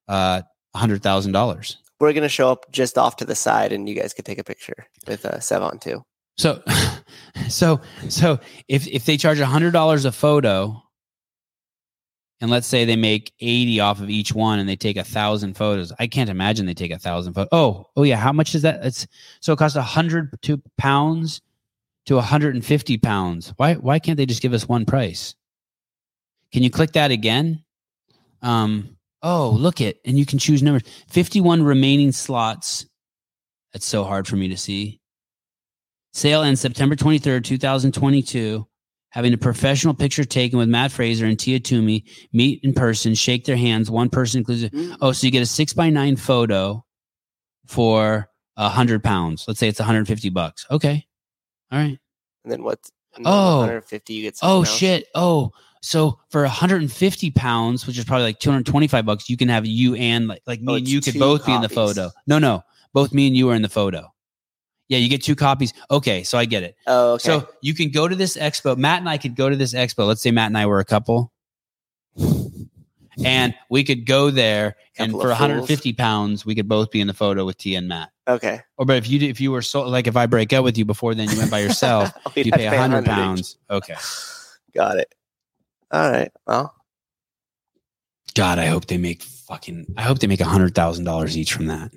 uh, a hundred thousand dollars. We're gonna show up just off to the side, and you guys could take a picture with uh, Sevan too. So, <laughs> so, so if if they charge a hundred dollars a photo, and let's say they make eighty off of each one, and they take a thousand photos, I can't imagine they take a thousand photos. Oh, oh yeah, how much is that? It's so it costs a hundred two pounds to a hundred and fifty pounds. Why why can't they just give us one price? Can you click that again? Um. Oh, look it, and you can choose numbers. Fifty-one remaining slots. That's so hard for me to see. Sale ends September 23rd, 2022. Having a professional picture taken with Mat Fraser and Tia Toomey meet in person, shake their hands. One person includes. Mm. Oh, so you get a six by nine photo for a hundred pounds. Let's say it's 150 bucks. Okay. All right. And then what? and then Oh. 150. You get. Oh else? shit. Oh, so for 150 pounds, which is probably like 225 bucks, you can have you and like like me Oh, and you could both be in the photo. No, no, both me and you are in the photo. Yeah, you get two copies. Okay, so I get it. Oh, okay. So you can go to this expo. Matt and I could go to this expo. Let's say Matt and I were a couple, and we could go there, and for of 150 pounds, we could both be in the photo with T and Matt. okay. Or but if you if you were so like if I break up with you before then you went by yourself, <laughs> oh, you pay 100 100 pounds. Okay. <sighs> Got it. All right. Well, God, I hope they make fucking. I hope they make a hundred thousand dollars each from that.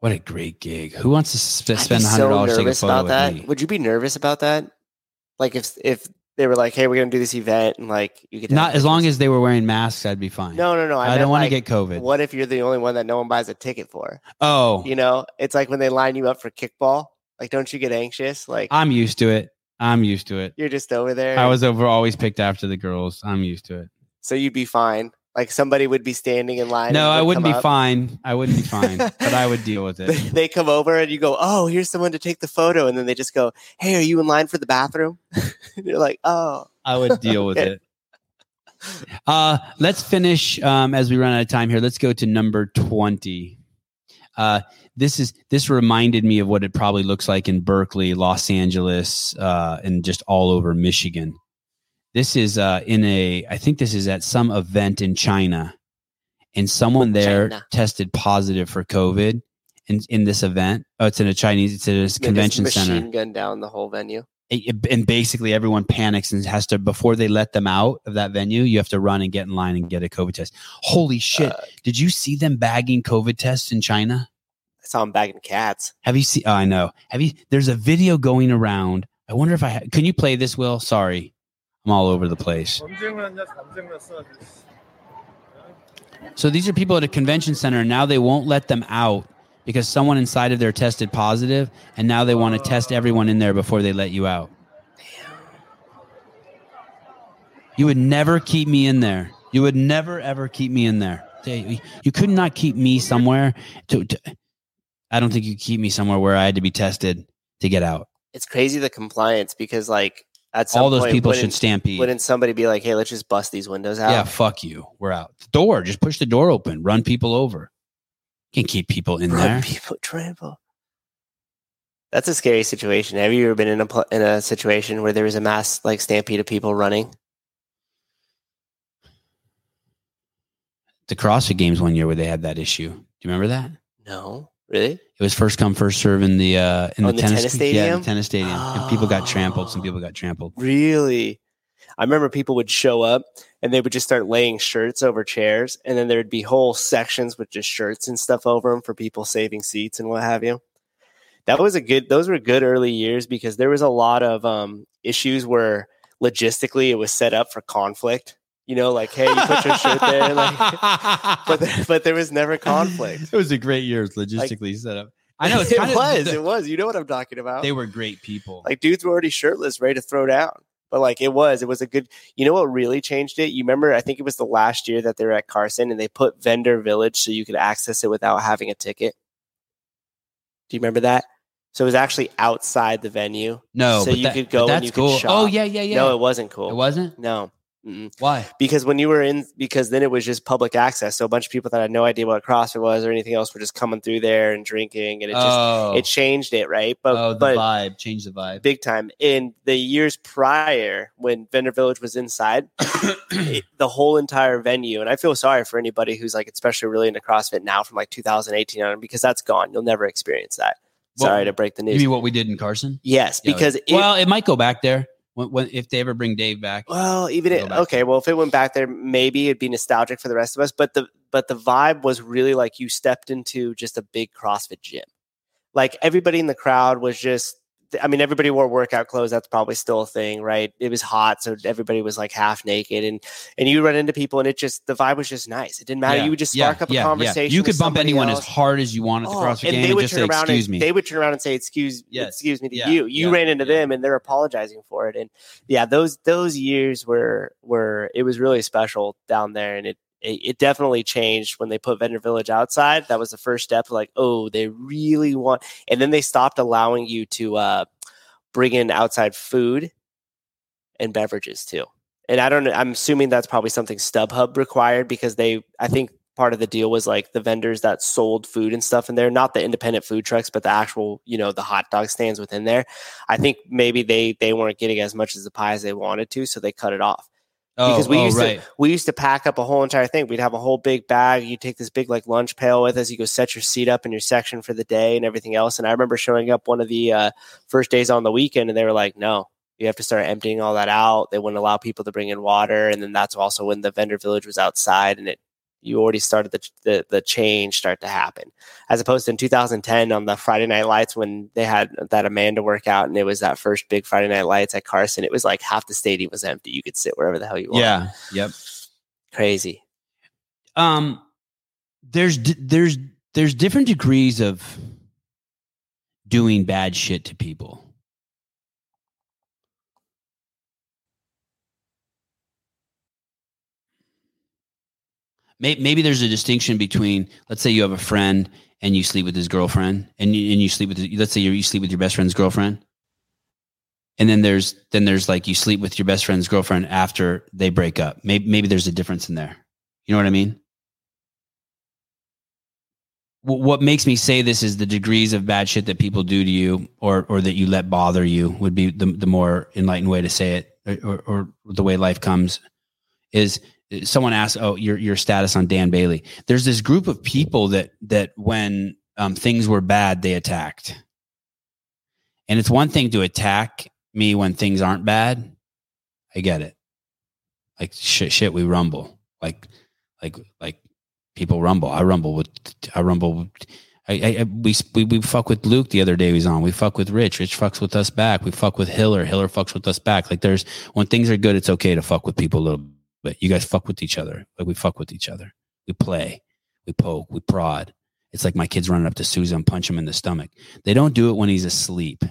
What a great gig! Who wants to sp- spend hundred so dollars to a nervous about that. me? Would you be nervous about that? Like if if they were like, "Hey, we're gonna do this event," and like you could Not as long as they were wearing masks, I'd be fine. No, no, no. I, I, don't want to like, get COVID. What if you're the only one that no one buys a ticket for? Oh, You know, it's like when they line you up for kickball. Like, don't you get anxious? Like, I'm used to it. I'm used to it. you're just over there. I was over always picked after the girls. I'm used to it. so you'd be fine. Like somebody would be standing in line. No, I would wouldn't be up. fine. I wouldn't be fine, but I would deal with <laughs> it. they come over and you go, "Oh, here's someone to take the photo," and then they just go, "Hey, are you in line for the bathroom?" <laughs> you're like, "Oh, I would deal with Okay. it. <laughs> Uh, let's finish um, as we run out of time here. Let's go to number 20. Uh, this is this reminded me of what it probably looks like in Berkeley, Los Angeles, uh, and just all over Michigan. This is uh, in a, I think this is at some event in China, and someone there China. tested positive for COVID in in this event. Oh, it's in a Chinese, it's at a convention center machine gun down the whole venue." and basically everyone panics and has to before they let them out of that venue you have to run and get in line and get a covid test holy shit Uh, did you see them bagging covid tests in china saw him bagging cats. have you seen oh, i know have you there's a video going around i wonder if i ha- can you play this will sorry i'm all over the place so these are people at a convention center and now they won't let them out because someone inside of there tested positive and now they want to test everyone in there before they let you out Damn. You would never keep me in there. You would never ever keep me in there. You could not keep me somewhere to, to I don't think you keep me somewhere where I had to be tested to get out. It's crazy the compliance because like at some All those point, people should stampede. Wouldn't somebody be like, "Hey, let's just bust these windows out"? Yeah, fuck you. We're out. The door, just push the door open. Run people over. Can't keep people in Run there. people <laughs> trample. That's a scary situation. Have you ever been in a in a situation where there was a mass like stampede of people running? The CrossFit Games one year where they had that issue. Do you remember that? No, really. It was first come first serve in the uh in Oh, the, the tennis, tennis Yeah, stadium? the tennis stadium. And people got trampled. Some people got trampled. Really? I remember people would show up and they would just start laying shirts over chairs, and then there'd be whole sections with just shirts and stuff over them for people saving seats and what have you. That was a good; those were good early years because there was a lot of um, issues where logistically it was set up for conflict. You know, like hey, you put your shirt there, like, <laughs> but <laughs> there, but there was never conflict. It was a great year logistically set up. I know it's <laughs> it kind of was, it was. You know what I'm talking about? They were great people. Like dudes were already shirtless, ready to throw down. But like it was, it was a good. You know what really changed it? You remember? I think it was the last year that they were at Carson, and they put Vendor Village so you could access it without having a ticket. Do you remember that? So it was actually outside the venue. No, so you that- could go and you cool. could shop. Oh, yeah, yeah, yeah. No, it wasn't cool. It wasn't? No. Mm-mm. Why? Because when you were in, because then it was just public access. So a bunch of people that had no idea what CrossFit was or anything else were just coming through there and drinking, and it just Oh. it changed it, right? But oh, the but vibe. Change the vibe. big time. In the years prior, when Vendor Village was inside, <coughs> it- the whole entire venue, and I feel sorry for anybody who's like, especially really into CrossFit now from like 2018 on, because that's gone. You'll never experience that. Sorry to break the You news. mean what we did in Carson? yes, Yeah, because it, well, it might go back there when, when if they ever bring Dave back. well, even it, back okay, well, if it went back there, maybe it'd be nostalgic for the rest of us. But the but the vibe was really like you stepped into just a big CrossFit gym. Like everybody in the crowd was just I mean, everybody wore workout clothes. That's probably still a thing, right? It was hot, so everybody was like half naked, and and you run into people, and it just the vibe was just nice. It didn't matter. Yeah, You would just yeah, spark up a yeah. conversation. You could bump anyone else. as hard as you want at oh, the Oh, CrossFit and game they and would just turn say, around "Excuse and me." they would turn around and say, "Excuse, Yes. excuse me" to Yeah, you. You yeah, ran into them, and they're apologizing for it. And yeah, those those years were were it was really special down there, and it. It, it definitely changed when they put Vendor Village outside. That was the first step. Like, oh, they really want, and then they stopped allowing you to uh, bring in outside food and beverages too. And I don't know, I'm assuming that's probably something StubHub required because they, I think part of the deal was like the vendors that sold food and stuff in there, not the independent food trucks, but the actual, you know, the hot dog stands within there. I think maybe they they weren't getting as much as the pie as they wanted to, so they cut it off. Oh, because we oh, used right. to we used to pack up a whole entire thing. We'd have a whole big bag. You take this big like lunch pail with us. You go set your seat up in your section for the day and everything else. And I remember showing up one of the uh, first days on the weekend, and they were like, "No, you have to start emptying all that out." They wouldn't allow people to bring in water, and then that's also when the vendor village was outside, and it you already started the, the the change start to happen as opposed to in 2010 on the friday night lights when they had that amanda workout and it was that first big friday night lights at carson it was like half the stadium was empty you could sit wherever the hell you want Yeah. Yep. crazy um there's there's there's different degrees of doing bad shit to people May- maybe there's a distinction between let's say you have a friend and you sleep with his girlfriend and you, and you sleep with let's say you sleep with your best friend's girlfriend. And then there's then there's like you sleep with your best friend's girlfriend after they break up. Maybe maybe there's a difference in there. You know what i mean? What makes me say this is the degrees of bad shit that people do to you or or that you let bother you would be the, the more enlightened way to say it or, or, or the way life comes is someone asked oh your your status on Dan Bailey there's this group of people that that when um, things were bad they attacked and it's one thing to attack me when things aren't bad I get it like shit shit we rumble like like like people rumble I rumble with I rumble with- I, I, we, we we fuck with Luke the other day he was on. We fuck with Rich. Rich fucks with us back. We fuck with Hiller. Hiller fucks with us back. Like there's when things are good, it's okay to fuck with people a little bit. You guys fuck with each other. Like we fuck with each other. We play. We poke. We prod. It's like my kids running up to Susan punch him in the stomach. They don't do it when he's asleep.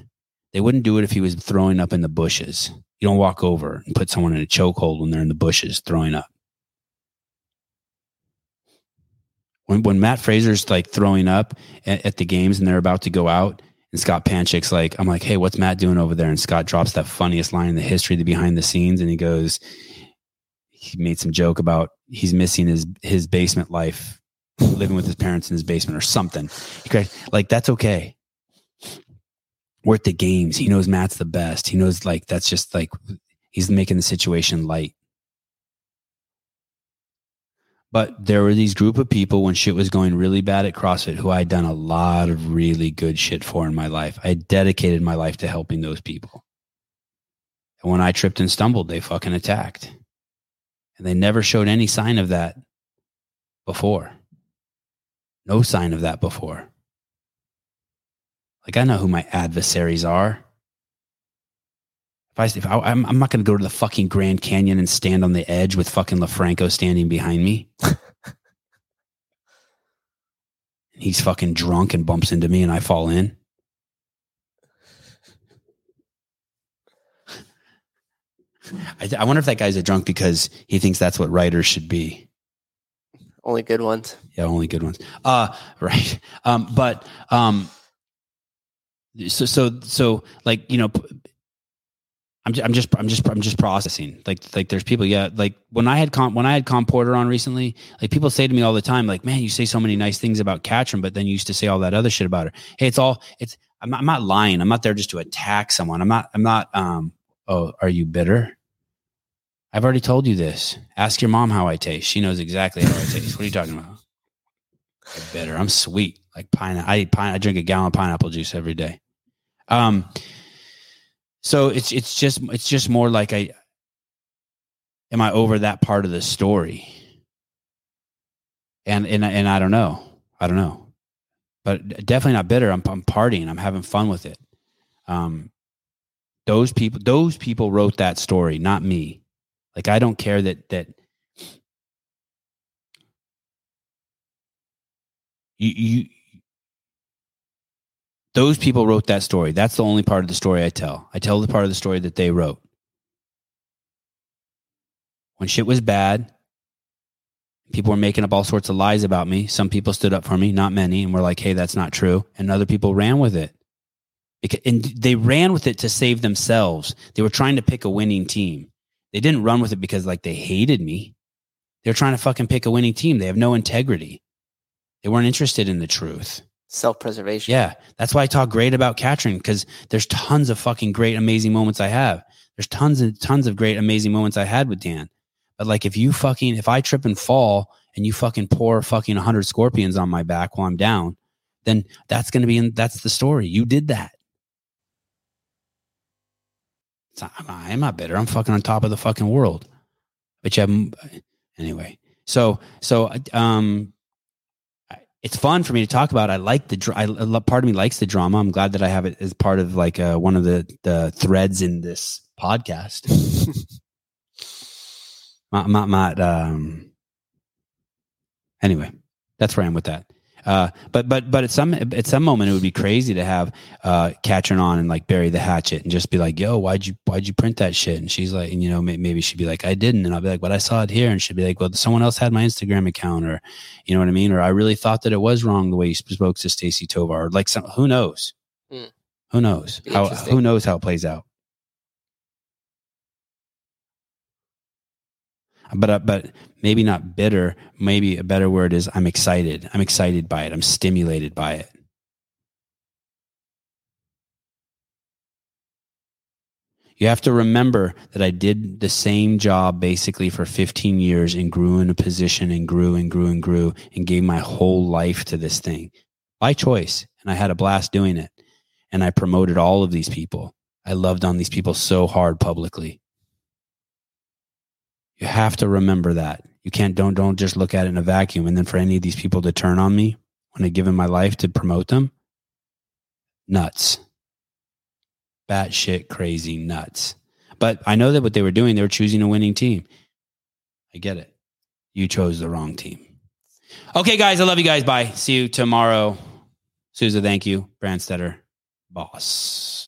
They wouldn't do it if he was throwing up in the bushes. You don't walk over and put someone in a chokehold when they're in the bushes throwing up. when when Mat Fraser's like throwing up at, at the games and they're about to go out, and Scott Panchik's like, I'm like, hey, what's Mat doing over there? And Scott drops that funniest line in the history the behind the scenes, and he goes, he made some joke about he's missing his his basement life, living with his parents in his basement or something. Okay, like that's okay. We're at the games. He knows Mat's the best. He knows like that's just like he's making the situation light. But there were these group of people when shit was going really bad at CrossFit who I'd done a lot of really good shit for in my life. I dedicated my life to helping those people. And when I tripped and stumbled, they fucking attacked. And they never showed any sign of that before. No sign of that before. Like I know who my adversaries are. If I, if I I'm, I'm not going to go to the fucking Grand Canyon and stand on the edge with fucking LoFranco standing behind me. <laughs> and he's fucking drunk and bumps into me and I fall in. I, I wonder if that guy's a drunk because he thinks that's what writers should be. Only good ones. Yeah, only good ones. Uh right. Um, but um, so so so like you know, I'm just, I'm just I'm just I'm just processing. Like like there's people. Yeah, like when I had Khan when I had Khan Porter on recently, like people say to me all the time, like, man, you say so many nice things about Katrin, but then you used to say all that other shit about her. Hey, it's all it's. I'm not, I'm not lying. I'm not there just to attack someone. I'm not. I'm not. Um. Oh, are you bitter? I've already told you this. Ask your mom how I taste. She knows exactly how I taste. What are you talking about? I'm bitter. I'm sweet. Like pine. I eat pine. I drink a gallon of pineapple juice every day. Um. So it's it's just it's just more like I. Am I over that part of the story? And and and I don't know. I don't know. But definitely not bitter. I'm I'm partying. I'm having fun with it. Um, those people, those people wrote that story, not me. Like I don't care that that you, you those people wrote that story. That's the only part of the story I tell. I tell the part of the story that they wrote. When shit was bad, people were making up all sorts of lies about me. Some people stood up for me, not many, and were like, "Hey, that's not true." And other people ran with it. And they ran with it to save themselves. They were trying to pick a winning team. They didn't run with it because like they hated me. They're trying to fucking pick a winning team. They have no integrity. They weren't interested in the truth. Self preservation. Yeah. That's why I talk great about Katrin because there's tons of fucking great, amazing moments I have. There's tons and tons of great, amazing moments I had with Dan. But like if you fucking, if I trip and fall and you fucking pour fucking 100 scorpions on my back while I'm down, then that's going to be in, that's the story. You did that. Not, I'm, not, bitter. I'm fucking on top of the fucking world. But you have, anyway. So, so, um, it's fun for me to talk about. I like the, I, part of me likes the drama. I'm glad that I have it as part of like uh, one of the the threads in this podcast. <laughs> not, not, not, um, anyway, that's where I am with that. Uh, but but but at some at some moment it would be crazy to have uh Katrin on and like bury the hatchet and just be like, "Yo, why'd you why'd you print that shit?" And she's like, and, you know, maybe she'd be like, "I didn't," and I'll be like, "But I saw it here," and she'd be like, "Well, someone else had my Instagram account," or you know what I mean, or I really thought that it was wrong the way you spoke to Stacy Tovar, or like some who knows, Mm. who knows how who knows how it plays out. But uh, but maybe not bitter maybe a better word is i'm excited. I'm excited by it. I'm stimulated by it. You have to remember that i did the same job basically for 15 years and grew in a position and grew and grew and grew and gave my whole life to this thing by choice. And i had a blast doing it. And i promoted all of these people. I loved on these people so hard publicly you have to remember that. You can't don't don't just look at it in a vacuum. And then for any of these people to turn on me when I give them my life to promote them, nuts. Batshit crazy nuts. But I know that what they were doing, they were choosing a winning team. I get it. You chose the wrong team. Okay, guys, I love you guys. Bye. See you tomorrow. Souza, thank you. Brandstetter, boss.